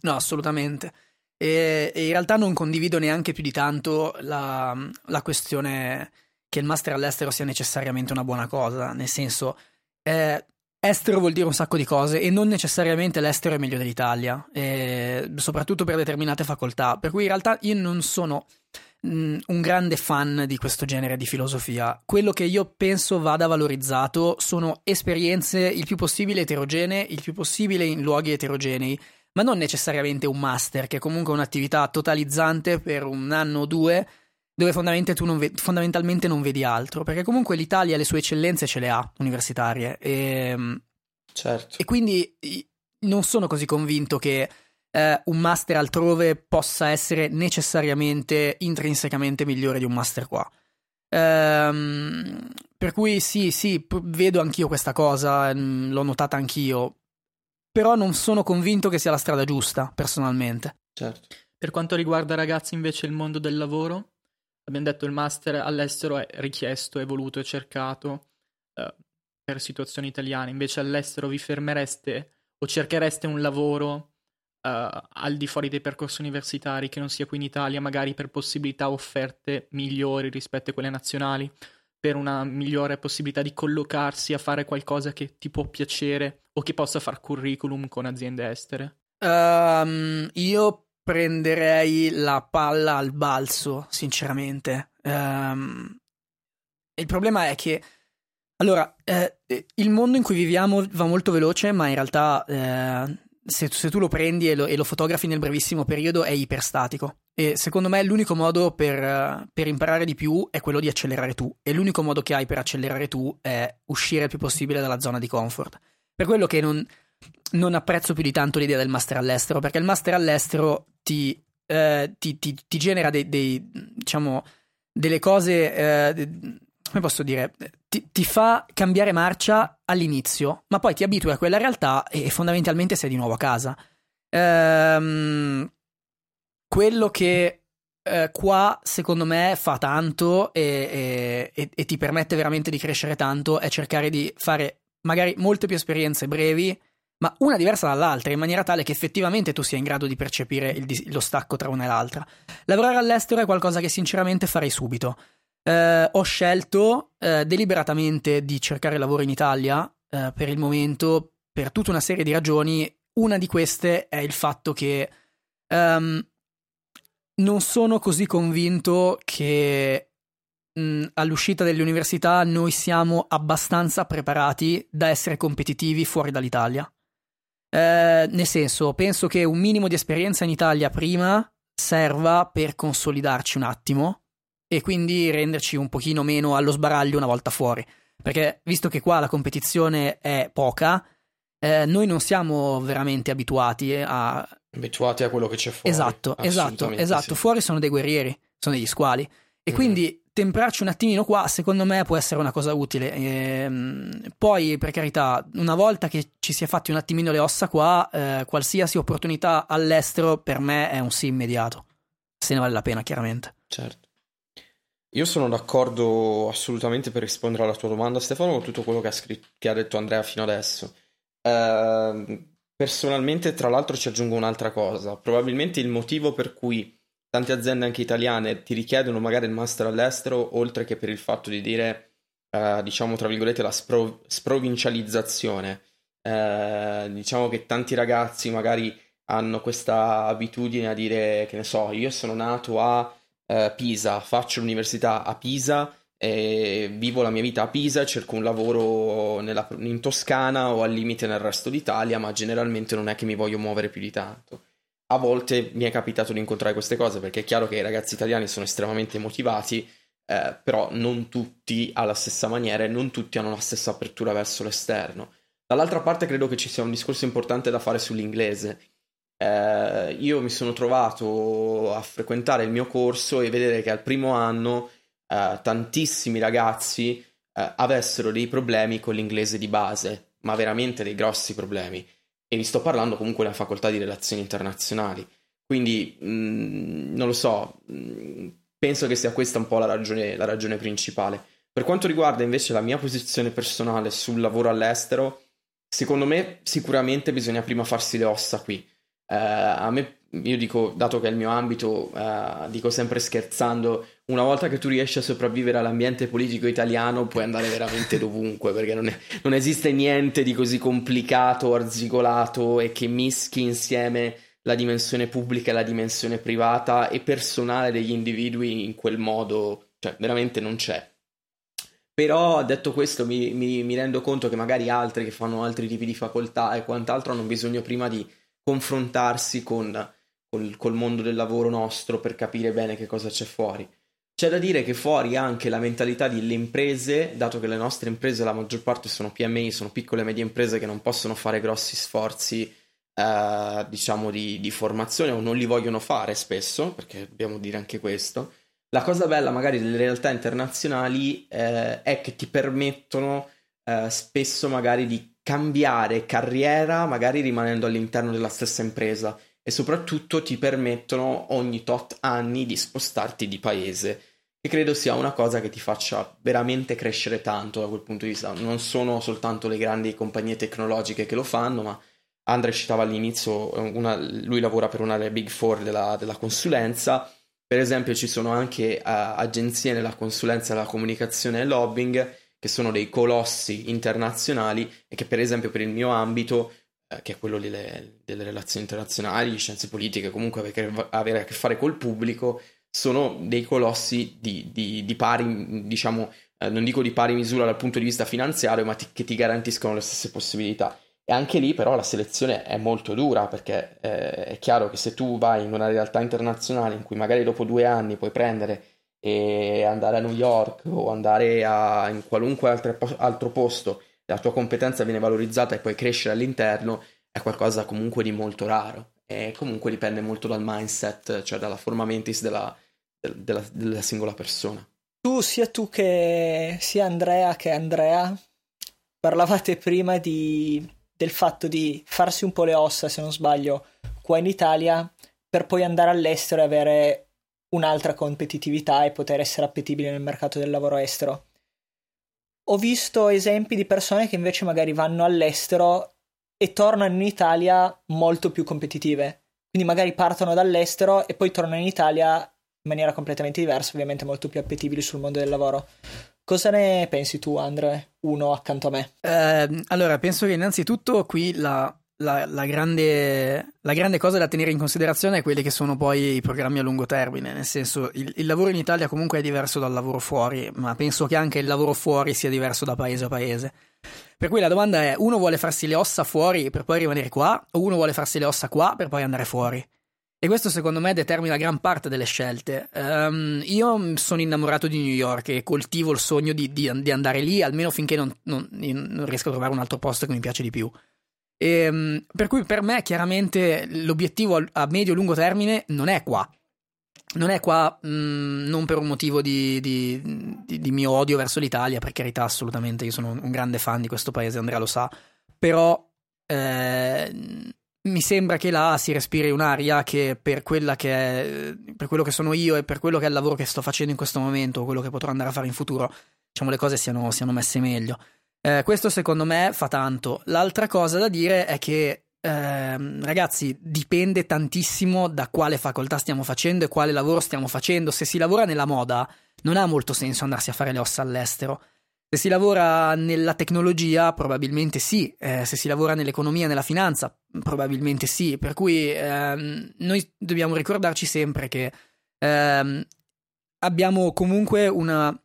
No, assolutamente. E, e in realtà non condivido neanche più di tanto la, la, questione che il master all'estero sia necessariamente una buona cosa, nel senso, eh, estero vuol dire un sacco di cose e non necessariamente l'estero è meglio dell'Italia, eh, soprattutto per determinate facoltà. Per cui in realtà io non sono Mm, un grande fan di questo genere di filosofia. Quello che io penso vada valorizzato sono esperienze il più possibile eterogenee, il più possibile in luoghi eterogenei, ma non necessariamente un master, che è comunque un'attività totalizzante per un anno o due, dove fondamentalmente tu non, ve- fondamentalmente non vedi altro, perché comunque l'Italia le sue eccellenze ce le ha universitarie. E, ehm, certo. e quindi non sono così convinto che eh, un master altrove possa essere necessariamente intrinsecamente migliore di un master qua. Ehm, per cui sì, sì, vedo anch'io questa cosa, mm, l'ho notata anch'io, però non sono convinto che sia la strada giusta, personalmente. Certo. Per quanto riguarda ragazzi invece il mondo del lavoro, abbiamo detto il master all'estero è richiesto, è voluto, è cercato eh, per situazioni italiane, invece all'estero vi fermereste o cerchereste un lavoro uh, al di fuori dei percorsi universitari che non sia qui in Italia, magari per possibilità offerte migliori rispetto a quelle nazionali, per una migliore possibilità di collocarsi a fare qualcosa che ti può piacere o che possa far curriculum con aziende estere? Um, io prenderei la palla al balzo, sinceramente. Um, il problema è che allora, eh, il mondo in cui viviamo va molto veloce, ma in realtà eh, se, se, tu lo prendi e lo, e lo, fotografi nel brevissimo periodo è iperstatico. E secondo me l'unico modo per, per, imparare di più è quello di accelerare tu. E l'unico modo che hai per accelerare tu è uscire il più possibile dalla zona di comfort. Per quello che non, non apprezzo più di tanto l'idea del master all'estero, perché il master all'estero ti, eh, ti, ti, ti genera dei, dei, diciamo, delle cose. Eh, come posso dire, ti, fa cambiare marcia all'inizio, ma poi ti abitui a quella realtà e fondamentalmente sei di nuovo a casa. Ehm, quello che eh, qua secondo me fa tanto e, e, e, ti permette veramente di crescere tanto è cercare di fare magari molte più esperienze brevi, ma una diversa dall'altra, in maniera tale che effettivamente tu sia in grado di percepire il, lo stacco tra una e l'altra. Lavorare all'estero è qualcosa che sinceramente farei subito eh, ho scelto eh, deliberatamente di cercare lavoro in Italia eh, per il momento per tutta una serie di ragioni. Una di queste è il fatto che um, non sono così convinto che mh, all'uscita delle università noi siamo abbastanza preparati da essere competitivi fuori dall'Italia. Eh, nel senso, penso che un minimo di esperienza in Italia prima serva per consolidarci un attimo e quindi renderci un pochino meno allo sbaraglio una volta fuori. Perché visto che qua la competizione è poca, eh, noi non siamo veramente abituati a... Abituati a quello che c'è fuori. Esatto, esatto, esatto. Sì. Fuori sono dei guerrieri, sono degli squali. E mm. quindi temperarci un attimino qua, secondo me, può essere una cosa utile. E, ehm, poi, per carità, una volta che ci si è fatti un attimino le ossa qua, eh, qualsiasi opportunità all'estero per me è un sì immediato. Se ne vale la pena, chiaramente. Certo. Io sono d'accordo assolutamente per rispondere alla tua domanda, Stefano, con tutto quello che ha, scritto, che ha detto Andrea fino adesso. Uh, personalmente, tra l'altro, ci aggiungo un'altra cosa. Probabilmente il motivo per cui tante aziende anche italiane ti richiedono magari il master all'estero, oltre che per il fatto di dire, uh, diciamo, tra virgolette, la spro- sprovincializzazione. Uh, diciamo che tanti ragazzi magari hanno questa abitudine a dire, che ne so, io sono nato a eh, Pisa, faccio l'università a Pisa, e vivo la mia vita a Pisa, cerco un lavoro nella, in Toscana o al limite nel resto d'Italia, ma generalmente non è che mi voglio muovere più di tanto. A volte mi è capitato di incontrare queste cose perché è chiaro che i ragazzi italiani sono estremamente motivati, eh, però non tutti alla stessa maniera e non tutti hanno la stessa apertura verso l'esterno. Dall'altra parte credo che ci sia un discorso importante da fare sull'inglese eh, io mi sono trovato a frequentare il mio corso e vedere che al primo anno eh, tantissimi ragazzi eh, avessero dei problemi con l'inglese di base, ma veramente dei grossi problemi. E vi sto parlando comunque della facoltà di relazioni internazionali. Quindi, mh, mm, non lo so, mh, mm, penso che sia questa un po' la ragione, la ragione principale. Per quanto riguarda invece la mia posizione personale sul lavoro all'estero, secondo me sicuramente bisogna prima farsi le ossa qui Uh, a me, io dico, dato che è il mio ambito, uh, dico sempre scherzando, una volta che tu riesci a sopravvivere all'ambiente politico italiano puoi andare veramente [laughs] dovunque, perché non, è, non esiste niente di così complicato, arzigolato e che mischi insieme la dimensione pubblica e la dimensione privata e personale degli individui in quel modo, cioè veramente non c'è. Però detto questo mi, mi, mi rendo conto che magari altri che fanno altri tipi di facoltà e quant'altro hanno bisogno prima di confrontarsi con col, col mondo del lavoro nostro per capire bene che cosa c'è fuori. C'è da dire che fuori anche la mentalità delle imprese, dato che le nostre imprese la maggior parte sono PMI, sono piccole e medie imprese che non possono fare grossi sforzi, eh, diciamo, di, di, formazione o non li vogliono fare spesso, perché dobbiamo dire anche questo. La cosa bella magari delle realtà internazionali eh, è che ti permettono eh, spesso magari di cambiare carriera magari rimanendo all'interno della stessa impresa e soprattutto ti permettono ogni tot anni di spostarti di paese che credo sia una cosa che ti faccia veramente crescere tanto da quel punto di vista. Non sono soltanto le grandi compagnie tecnologiche che lo fanno ma Andre citava all'inizio una, lui lavora per una delle big four della, della consulenza. Per esempio ci sono anche uh, agenzie nella consulenza della comunicazione e lobbying che sono dei colossi internazionali e che per esempio per il mio ambito, eh, che è quello delle, delle, relazioni internazionali, scienze politiche, comunque avere a che fare col pubblico, sono dei colossi di, di, di pari, diciamo, eh, non dico di pari misura dal punto di vista finanziario, ma ti, che ti garantiscono le stesse possibilità. E anche lì però la selezione è molto dura perché eh, è chiaro che se tu vai in una realtà internazionale in cui magari dopo due anni puoi prendere e andare a New York o andare a, in qualunque altre, altro posto, la tua competenza viene valorizzata e puoi crescere all'interno, è qualcosa comunque di molto raro. E comunque dipende molto dal mindset, cioè dalla forma mentis della, della, della singola persona. Tu, sia tu che sia Andrea che Andrea, parlavate prima di, del fatto di farsi un po' le ossa, se non sbaglio, qua in Italia per poi andare all'estero e avere un'altra competitività e poter essere appetibili nel mercato del lavoro estero. Ho visto esempi di persone che invece magari vanno all'estero e tornano in Italia molto più competitive. Quindi magari partono dall'estero e poi tornano in Italia in maniera completamente diversa, ovviamente molto più appetibili sul mondo del lavoro. Cosa ne pensi tu, Andre? Uno accanto a me. Eh, allora, penso che innanzitutto qui la, la, la, grande, la, grande, cosa da tenere in considerazione è quelli che sono poi i programmi a lungo termine, nel senso il, il, lavoro in Italia comunque è diverso dal lavoro fuori, ma penso che anche il lavoro fuori sia diverso da paese a paese. Per cui la domanda è, uno vuole farsi le ossa fuori per poi rimanere qua, o uno vuole farsi le ossa qua per poi andare fuori? E questo secondo me determina gran parte delle scelte. Um, io sono innamorato di New York e coltivo il sogno di, di, di andare lì, almeno finché non, non, non riesco a trovare un altro posto che mi piace di più. E, ehm, per cui per me chiaramente l'obiettivo a medio-lungo termine non è qua. Non è qua mh, mm, non per un motivo di, di, di, di, mio odio verso l'Italia, per carità assolutamente, io sono un grande fan di questo paese, Andrea lo sa, però eh, mi sembra che là si respiri un'aria che per, che è, per quello che sono io e per quello che è il lavoro che sto facendo in questo momento, quello che potrò andare a fare in futuro, diciamo le cose siano, siano messe meglio. Eh, questo secondo me fa tanto. L'altra cosa da dire è che eh, ragazzi, dipende tantissimo da quale facoltà stiamo facendo e quale lavoro stiamo facendo. Se si lavora nella moda, non ha molto senso andarsi a fare le ossa all'estero. Se si lavora nella tecnologia, probabilmente sì. Eh, se si lavora nell'economia, nella finanza, probabilmente sì. Per cui ehm, noi dobbiamo ricordarci sempre che ehm, abbiamo comunque una,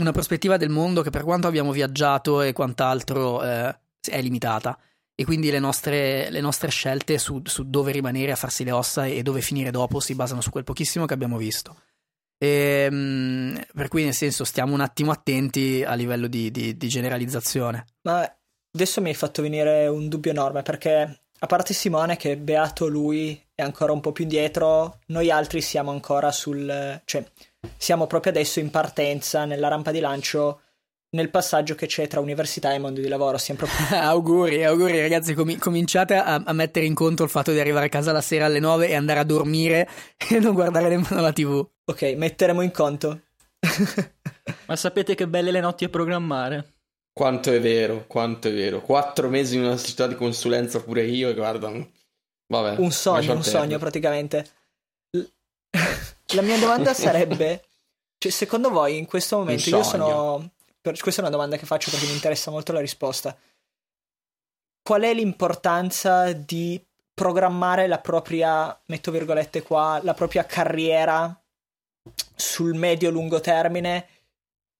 una, prospettiva del mondo che, per quanto abbiamo viaggiato e quant'altro, eh, è limitata e quindi le nostre, le nostre scelte su, su, dove rimanere a farsi le ossa e dove finire dopo si basano su quel pochissimo che abbiamo visto. E, ehm, per cui nel senso stiamo un attimo attenti a livello di, di, di generalizzazione. Ma adesso mi hai fatto venire un dubbio enorme perché a parte Simone che beato lui è ancora un po' più indietro, noi altri siamo ancora sul... cioè siamo proprio adesso in partenza nella rampa di lancio nel passaggio che c'è tra università e mondo di lavoro. Proprio... [laughs] auguri, auguri ragazzi, com- cominciate a-, a, mettere in conto il fatto di arrivare a casa la sera alle 9 e andare a dormire [laughs] e non guardare nemmeno la tv. Ok, metteremo in conto. [laughs] Ma sapete che belle le notti a programmare? Quanto è vero, quanto è vero. Quattro mesi in una società di consulenza pure io e guarda... Vabbè, un sogno, un sogno praticamente. La mia domanda [laughs] sarebbe... Cioè, secondo voi in questo momento io sono per, questa è una domanda che faccio perché mi interessa molto la risposta. Qual è l'importanza di programmare la propria, metto virgolette qua, la propria carriera sul medio-lungo termine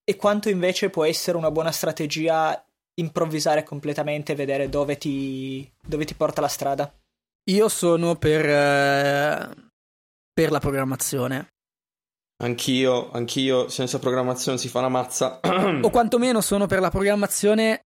e quanto invece può essere una buona strategia improvvisare completamente e vedere dove ti, dove ti porta la strada? Io sono per, eh, per la programmazione. Anch'io, anch'io, senza programmazione si fa una mazza. o quantomeno sono per la programmazione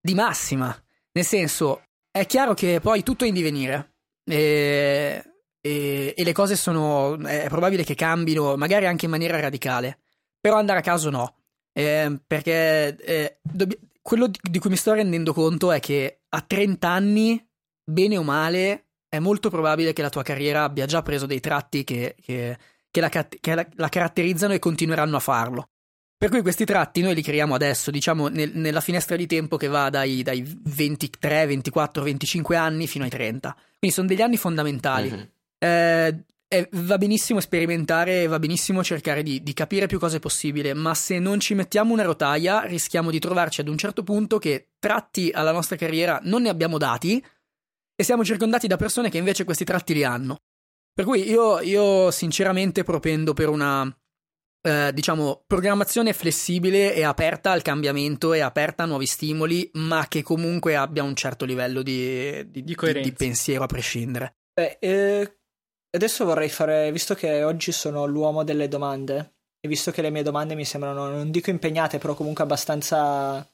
di massima. Nel senso, è chiaro che poi tutto è in divenire. E, e, e le cose sono. È probabile che cambino, magari anche in maniera radicale. Però andare a caso no. Eh, perché eh, dobb- quello di, di cui mi sto rendendo conto è che a 30 anni, bene o male, è molto probabile che la tua carriera abbia già preso dei tratti che, che che, la, che la, la, caratterizzano e continueranno a farlo. Per cui questi tratti noi li creiamo adesso, diciamo nel, nella finestra di tempo che va dai, dai, 23, 24, 25 anni fino ai 30. Quindi sono degli anni fondamentali. Mm-hmm. Eh, eh, va benissimo sperimentare, va benissimo cercare di, di, capire più cose possibile, ma se non ci mettiamo una rotaia rischiamo di trovarci ad un certo punto che tratti alla nostra carriera non ne abbiamo dati e siamo circondati da persone che invece questi tratti li hanno. Per cui io, io sinceramente propendo per una, eh, diciamo, programmazione flessibile e aperta al cambiamento e aperta a nuovi stimoli, ma che comunque abbia un certo livello di, di, di, di pensiero a prescindere. Beh, eh, adesso vorrei fare, visto che oggi sono l'uomo delle domande, e visto che le mie domande mi sembrano, non dico impegnate, però comunque abbastanza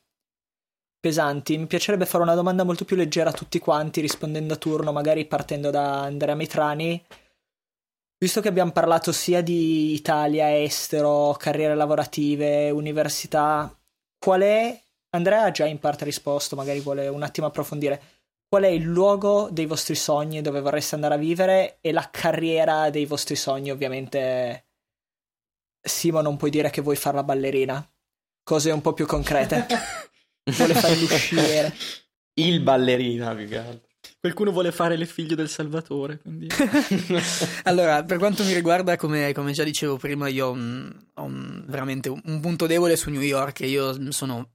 pesanti, mi piacerebbe fare una domanda molto più leggera a tutti quanti, rispondendo a turno, magari partendo da Andrea Mitrani Visto che abbiamo parlato sia di Italia, estero, carriere lavorative, università, qual è, Andrea ha già in parte risposto, magari vuole un attimo approfondire, qual è il luogo dei vostri sogni dove vorreste andare a vivere e la carriera dei vostri sogni, ovviamente? Simo non puoi dire che vuoi fare la ballerina, cose un po' più concrete. [laughs] Vuole fare l'usciere. [laughs] Il ballerina, più che altro. Qualcuno vuole fare le figlie del Salvatore. Quindi... [laughs] allora, per quanto mi riguarda, come, come già dicevo prima, io ho, un, ho un, veramente un, punto debole su New York. Io sono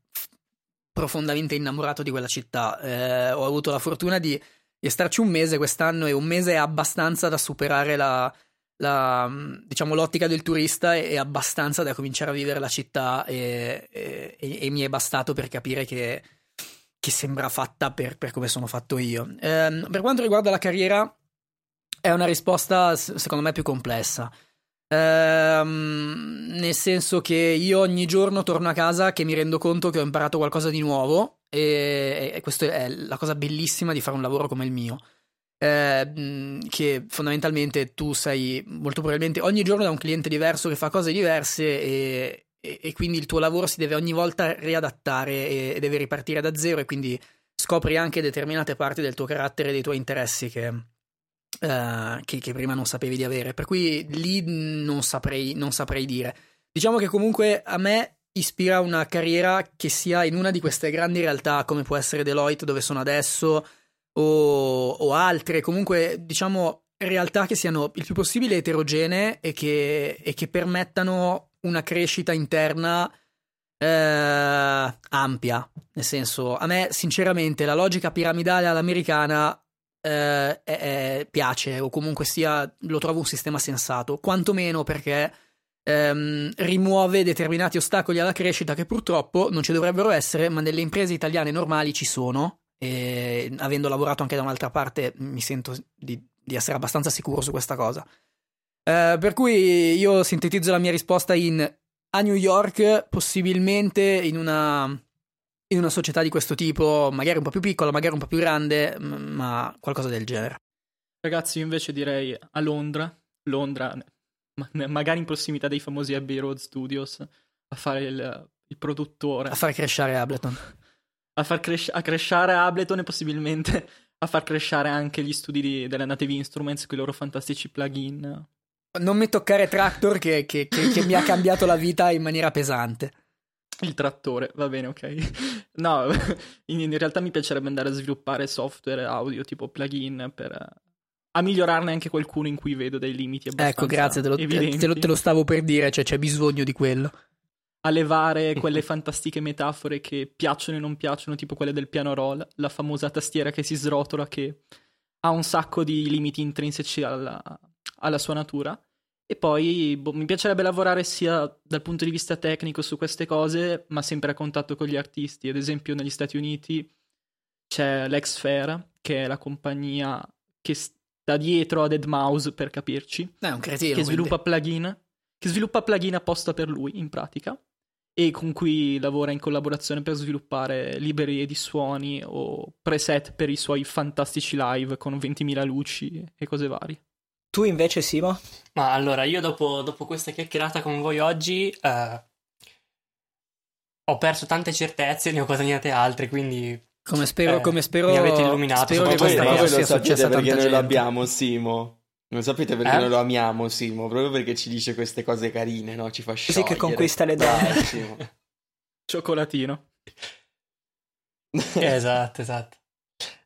profondamente innamorato di quella città. Eh, ho avuto la fortuna di, di, starci un mese quest'anno e un mese è abbastanza da superare la, la, diciamo, l'ottica del turista e abbastanza da cominciare a vivere la città e, e, e mi è bastato per capire che che sembra fatta per, per come sono fatto io. Eh, per quanto riguarda la carriera, è una risposta secondo me più complessa. Eh, nel senso che io ogni giorno torno a casa che mi rendo conto che ho imparato qualcosa di nuovo e, e questa è la cosa bellissima di fare un lavoro come il mio. Eh, che fondamentalmente tu sei molto probabilmente ogni giorno da un cliente diverso che fa cose diverse e, e, quindi il tuo lavoro si deve ogni volta riadattare e, e deve ripartire da zero e quindi scopri anche determinate parti del tuo carattere e dei tuoi interessi che, uh, che, che, prima non sapevi di avere. Per cui lì non saprei, non saprei dire. Diciamo che comunque a me ispira una carriera che sia in una di queste grandi realtà come può essere Deloitte dove sono adesso o, o altre, comunque diciamo realtà che siano il più possibile eterogenee e che, e che permettano una crescita interna eh, ampia. Nel senso, a me sinceramente la logica piramidale all'americana eh, è, piace o comunque sia lo trovo un sistema sensato, quantomeno perché ehm, rimuove determinati ostacoli alla crescita che purtroppo non ci dovrebbero essere, ma nelle imprese italiane normali ci sono. E avendo lavorato anche da un'altra parte, mi sento di, di essere abbastanza sicuro su questa cosa. Eh, per cui io sintetizzo la mia risposta in a New York, possibilmente in una, in una società di questo tipo, magari un po' più piccola, magari un po' più grande, ma qualcosa del genere. Ragazzi, io invece direi a Londra, Londra, magari in prossimità dei famosi Abbey Road Studios, a fare il, il produttore. A far crescere Ableton. A far cres- a crescere Ableton e possibilmente a far crescere anche gli studi di, della Native Instruments con i loro fantastici plugin. Non mi toccare Tractor che, che, che, che mi ha cambiato la vita in maniera pesante. Il trattore, va bene, ok. No, [laughs] in, in, realtà mi piacerebbe andare a sviluppare software audio tipo plugin per a migliorarne anche qualcuno in cui vedo dei limiti abbastanza Ecco, grazie, te lo, te lo, te lo stavo per dire, cioè c'è bisogno di quello. A levare [laughs] quelle fantastiche metafore che piacciono e non piacciono, tipo quelle del piano roll, la famosa tastiera che si srotola che ha un sacco di limiti intrinseci alla, alla sua natura. E poi boh, mi piacerebbe lavorare sia dal punto di vista tecnico su queste cose, ma sempre a contatto con gli artisti. Ad esempio, negli Stati Uniti c'è l'Exfair, che è la compagnia che sta dietro a Dead Mouse, per capirci. È un cretino. Che sviluppa plugin. Che sviluppa plugin apposta per lui, in pratica. E con cui lavora in collaborazione per sviluppare librerie di suoni o preset per i suoi fantastici live con 20.000 luci e cose varie. Tu invece, Simo? Ma allora, io dopo, dopo questa chiacchierata con voi oggi eh, ho perso tante certezze e ne ho guadagnate altre, quindi... Come spero, eh, come spero, mi avete illuminato. Spero che questa cosa sia successa perché noi gente. lo abbiamo, Simo. Non sapete perché Eh? noi lo amiamo, Simo, proprio perché ci dice queste cose carine, no? Ci fa sciogliere. Così che conquista le donne. [laughs] Cioccolatino. [laughs] esatto, esatto.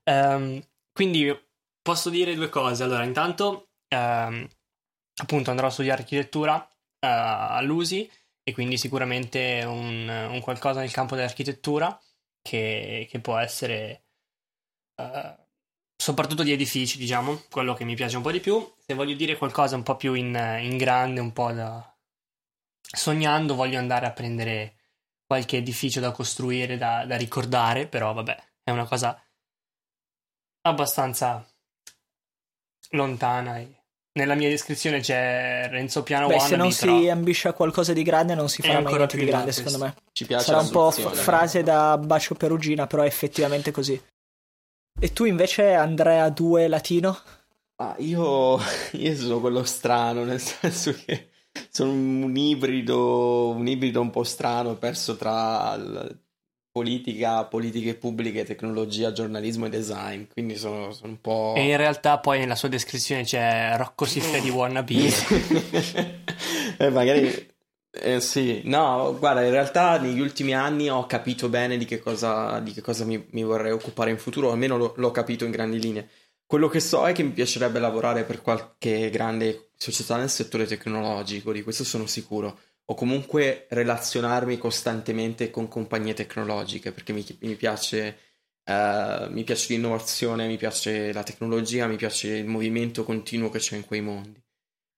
Ehm, quindi posso dire due cose. Allora, intanto, ehm, appunto, andrò a studiare architettura eh, all'USI e quindi sicuramente un, un qualcosa nel campo dell'architettura che, che può essere eh, soprattutto di edifici, diciamo, quello che mi piace un po' di più. Se voglio dire qualcosa un po' più in, in grande, un po' da... sognando, voglio andare a prendere qualche edificio da costruire, da, da ricordare, però vabbè, è una cosa abbastanza lontana. e Nella mia descrizione c'è Renzo Piano Beh, Wannabe, se non però si ambisce a qualcosa di grande non si farà mai ancora niente più di grande, alto secondo me. Ci piace Sarà un po' f- frase da bacio perugina, però è effettivamente così. E tu invece, Andrea 2 latino? Ah, io, [laughs] io sono quello strano, nel senso che sono un ibrido, un ibrido un po' strano, perso tra politica, politiche pubbliche, tecnologia, giornalismo e design, quindi sono, sono un po'... E in realtà poi nella sua descrizione c'è Rocco Siffredi [laughs] Wannabe. eh, magari... eh, sì, no, guarda, in realtà negli ultimi anni ho capito bene di che cosa, di che cosa mi, mi vorrei occupare in futuro, almeno l'ho, l'ho capito in grandi linee. Quello che so è che mi piacerebbe lavorare per qualche grande società nel settore tecnologico, di questo sono sicuro, o comunque relazionarmi costantemente con compagnie tecnologiche, perché mi, mi piace, eh, mi piace l'innovazione, mi piace la tecnologia, mi piace il movimento continuo che c'è in quei mondi.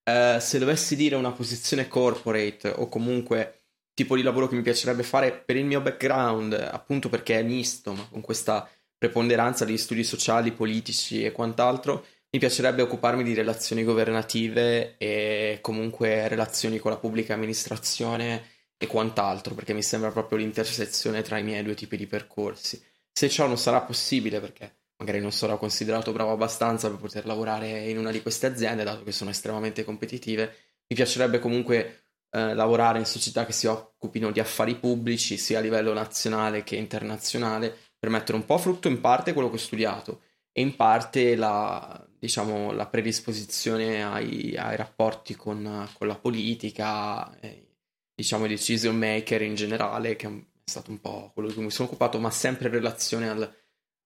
Eh, se dovessi dire una posizione corporate o comunque tipo di lavoro che mi piacerebbe fare per il mio background, appunto perché è misto, ma con questa preponderanza di studi sociali, politici e quant'altro, mi piacerebbe occuparmi di relazioni governative e comunque relazioni con la pubblica amministrazione e quant'altro, perché mi sembra proprio l'intersezione tra i miei due tipi di percorsi. Se ciò non sarà possibile, perché magari non sarò considerato bravo abbastanza per poter lavorare in una di queste aziende, dato che sono estremamente competitive, mi piacerebbe comunque eh, lavorare in società che si occupino di affari pubblici, sia a livello nazionale che internazionale, per mettere un po' a frutto in parte quello che ho studiato e in parte la, diciamo, la predisposizione ai, ai rapporti con, con, la politica, e, diciamo i decision maker in generale, che è stato un po' quello di cui mi sono occupato, ma sempre in relazione al,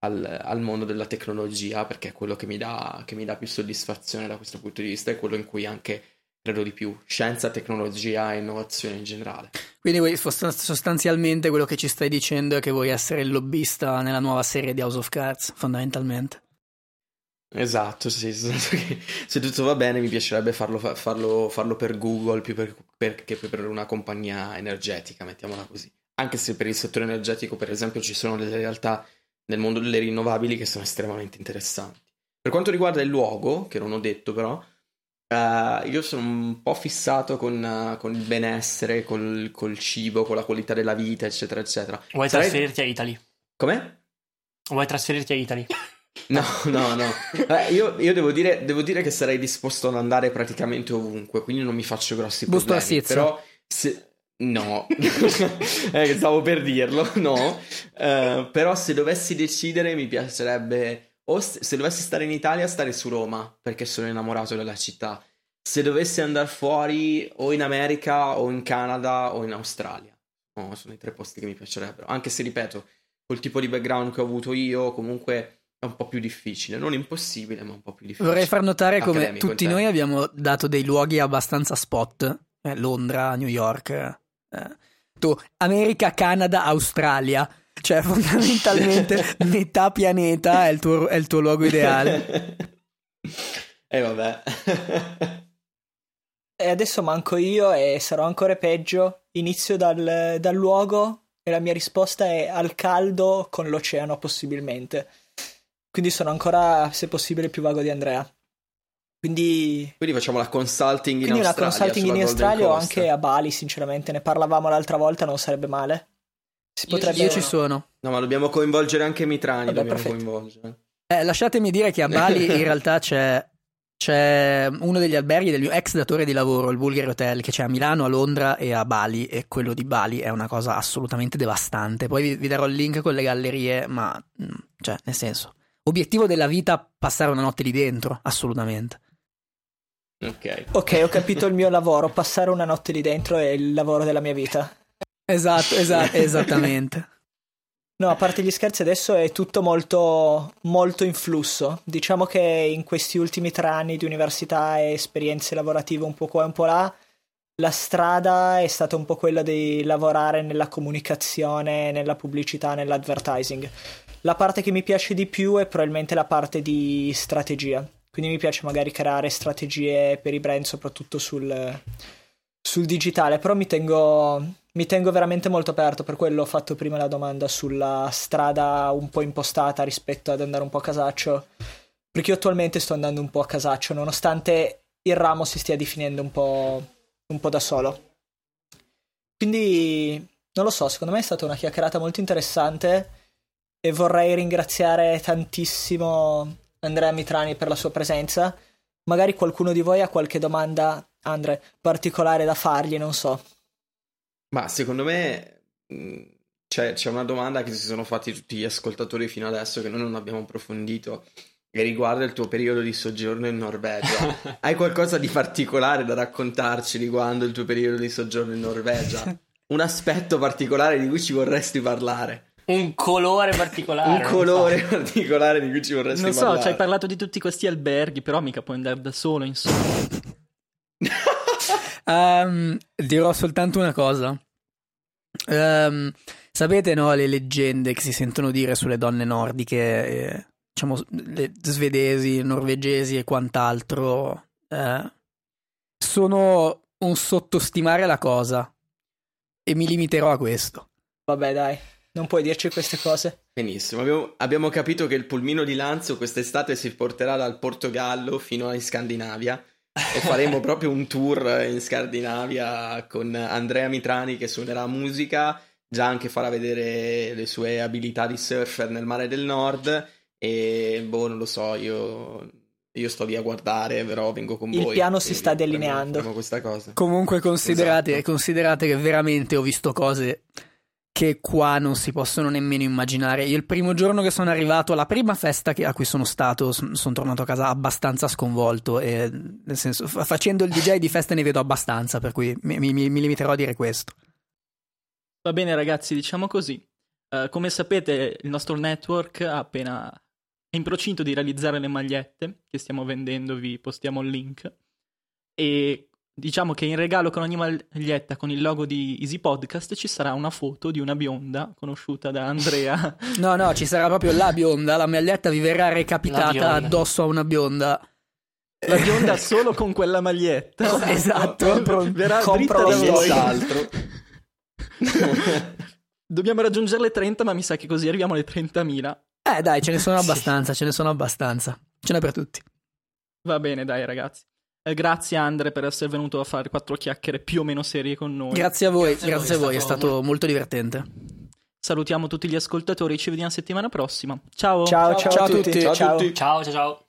al, al mondo della tecnologia, perché è quello che mi, dà, che mi dà più soddisfazione da questo punto di vista, è quello in cui anche credo di più, scienza, tecnologia e innovazione in generale. Quindi sostanzialmente quello che ci stai dicendo è che vuoi essere il lobbista nella nuova serie di House of Cards, fondamentalmente. Esatto, sì, se tutto va bene mi piacerebbe farlo, farlo, farlo per Google più per, per, che per una compagnia energetica, mettiamola così. Anche se per il settore energetico, per esempio, ci sono delle realtà nel mondo delle rinnovabili che sono estremamente interessanti. Per quanto riguarda il luogo, che non ho detto però, uh, io sono un po' fissato con, uh, con il benessere, col, col, cibo, con la qualità della vita, eccetera, eccetera. Vuoi Sarei... trasferirti a Italy? Come? Vuoi trasferirti a Italy? No, no, no. Eh, io, io devo, dire, devo, dire, che sarei disposto ad andare praticamente ovunque, quindi non mi faccio grossi problemi. Busto a Però se... No, [laughs] eh, stavo per dirlo, no. Uh, però se dovessi decidere mi piacerebbe, o se, se dovessi stare in Italia, stare su Roma, perché sono innamorato della città. Se dovessi andare fuori, o in America, o in Canada, o in Australia. No, sono i tre posti che mi piacerebbero. Anche se, ripeto, col tipo di background che ho avuto io, comunque è un po' più difficile, non impossibile, ma un po' più difficile. Vorrei far notare come tutti noi abbiamo dato dei luoghi abbastanza spot, eh, Londra, New York. Tu, America, Canada, Australia, cioè [laughs] fondamentalmente metà pianeta è il tuo, è il tuo luogo ideale. E eh, vabbè. e adesso manco io e sarò ancora peggio. Inizio dal, dal luogo e la mia risposta è al caldo con l'oceano possibilmente. Quindi sono ancora, se possibile, più vago di Andrea. Quindi, Quindi facciamo la consulting in Quindi Australia. una consulting in Australia o anche a Bali, sinceramente. Ne parlavamo l'altra volta, non sarebbe male. Si potrebbe... Io ci sono. No, ma dobbiamo coinvolgere anche Mitrani. Vabbè, dobbiamo coinvolgere. Eh, lasciatemi dire che a Bali [laughs] in realtà c'è, c'è uno degli alberghi del mio ex datore di lavoro, il Bulgari Hotel, che c'è a Milano, a Londra e a Bali. E quello di Bali è una cosa assolutamente devastante. Poi vi, vi darò il link con le gallerie, ma mm, cioè, nel senso obiettivo della vita passare una notte lì dentro, assolutamente. Ok. Ok, ho capito il mio lavoro, passare una notte lì dentro è il lavoro della mia vita. Esatto, esatto, esattamente. No, a parte gli scherzi, adesso è tutto molto, molto in flusso. Diciamo che in questi ultimi tre anni di università e esperienze lavorative un po' qua e un po' là, la strada è stata un po' quella di lavorare nella comunicazione, nella pubblicità, nell'advertising. La parte che mi piace di più è probabilmente la parte di strategia. Quindi mi piace magari creare strategie per i brand, soprattutto sul, sul digitale. Però mi tengo, mi tengo veramente molto aperto. Per quello ho fatto prima la domanda sulla strada un po' impostata rispetto ad andare un po' a casaccio. Perché io attualmente sto andando un po' a casaccio, nonostante il ramo si stia definendo un po', un po' da solo. Quindi non lo so, secondo me è stata una chiacchierata molto interessante e vorrei ringraziare tantissimo Andrea Mitrani per la sua presenza. Magari qualcuno di voi ha qualche domanda, Andre, particolare da fargli, non so. Ma secondo me mm, c'è, c'è una domanda che si sono fatti tutti gli ascoltatori fino adesso che noi non abbiamo approfondito e riguarda il tuo periodo di soggiorno in Norvegia. [laughs] Hai qualcosa di particolare da raccontarci riguardo il tuo periodo di soggiorno in Norvegia? [laughs] Un aspetto particolare di cui ci vorresti parlare? Un colore particolare. Un colore so. particolare di cui ci vorresti non parlare. Non so, ci hai parlato di tutti questi alberghi, però mica puoi andare da solo, insomma. um, [laughs] dirò soltanto una cosa. Um, sapete, no, le leggende che si sentono dire sulle donne nordiche, eh, diciamo, le svedesi, norvegesi e quant'altro, eh, sono un sottostimare la cosa. E mi limiterò a questo. Vabbè, dai. Non puoi dirci queste cose. Benissimo, abbiamo, abbiamo capito che il pulmino di Lanzo quest'estate si porterà dal Portogallo fino in Scandinavia e faremo [laughs] proprio un tour in Scandinavia con Andrea Mitrani che suonerà musica, già anche farà vedere le sue abilità di surfer nel mare del nord e boh, non lo so, io, io sto lì a guardare, però vengo con Il voi. Il piano si sta delineando. questa cosa. Comunque considerate, esatto. considerate che veramente ho visto cose che qua non si possono nemmeno immaginare. Io il primo giorno che sono arrivato, la prima festa che, a cui sono stato, sono tornato a casa abbastanza sconvolto. E, nel senso, facendo il DJ di feste ne vedo abbastanza, per cui mi, mi, mi limiterò a dire questo. Va bene, ragazzi, diciamo così. Uh, come sapete, il nostro network ha appena è in procinto di realizzare le magliette che stiamo vendendo, vi postiamo il link. E diciamo che in regalo con ogni maglietta con il logo di Easy Podcast ci sarà una foto di una bionda conosciuta da Andrea. [laughs] no, no, ci sarà proprio la bionda, la maglietta vi verrà recapitata addosso a una bionda. La bionda solo con quella maglietta. [laughs] esatto. Compro, verrà compro dritta da voi. [laughs] Dobbiamo raggiungere le 30, ma mi sa che così arriviamo alle 30.000. Eh dai, ce ne sono abbastanza, sì. ce ne sono abbastanza. Ce n'è per tutti. Va bene, dai ragazzi. Eh, grazie Andre per essere venuto a fare quattro chiacchiere più o meno serie con noi. Grazie a voi, grazie, grazie a voi, è stato, molto... molto divertente. Salutiamo tutti gli ascoltatori, ci vediamo settimana prossima. Ciao. Ciao, ciao, ciao a tutti. Ciao, ciao. a tutti. ciao, ciao. ciao.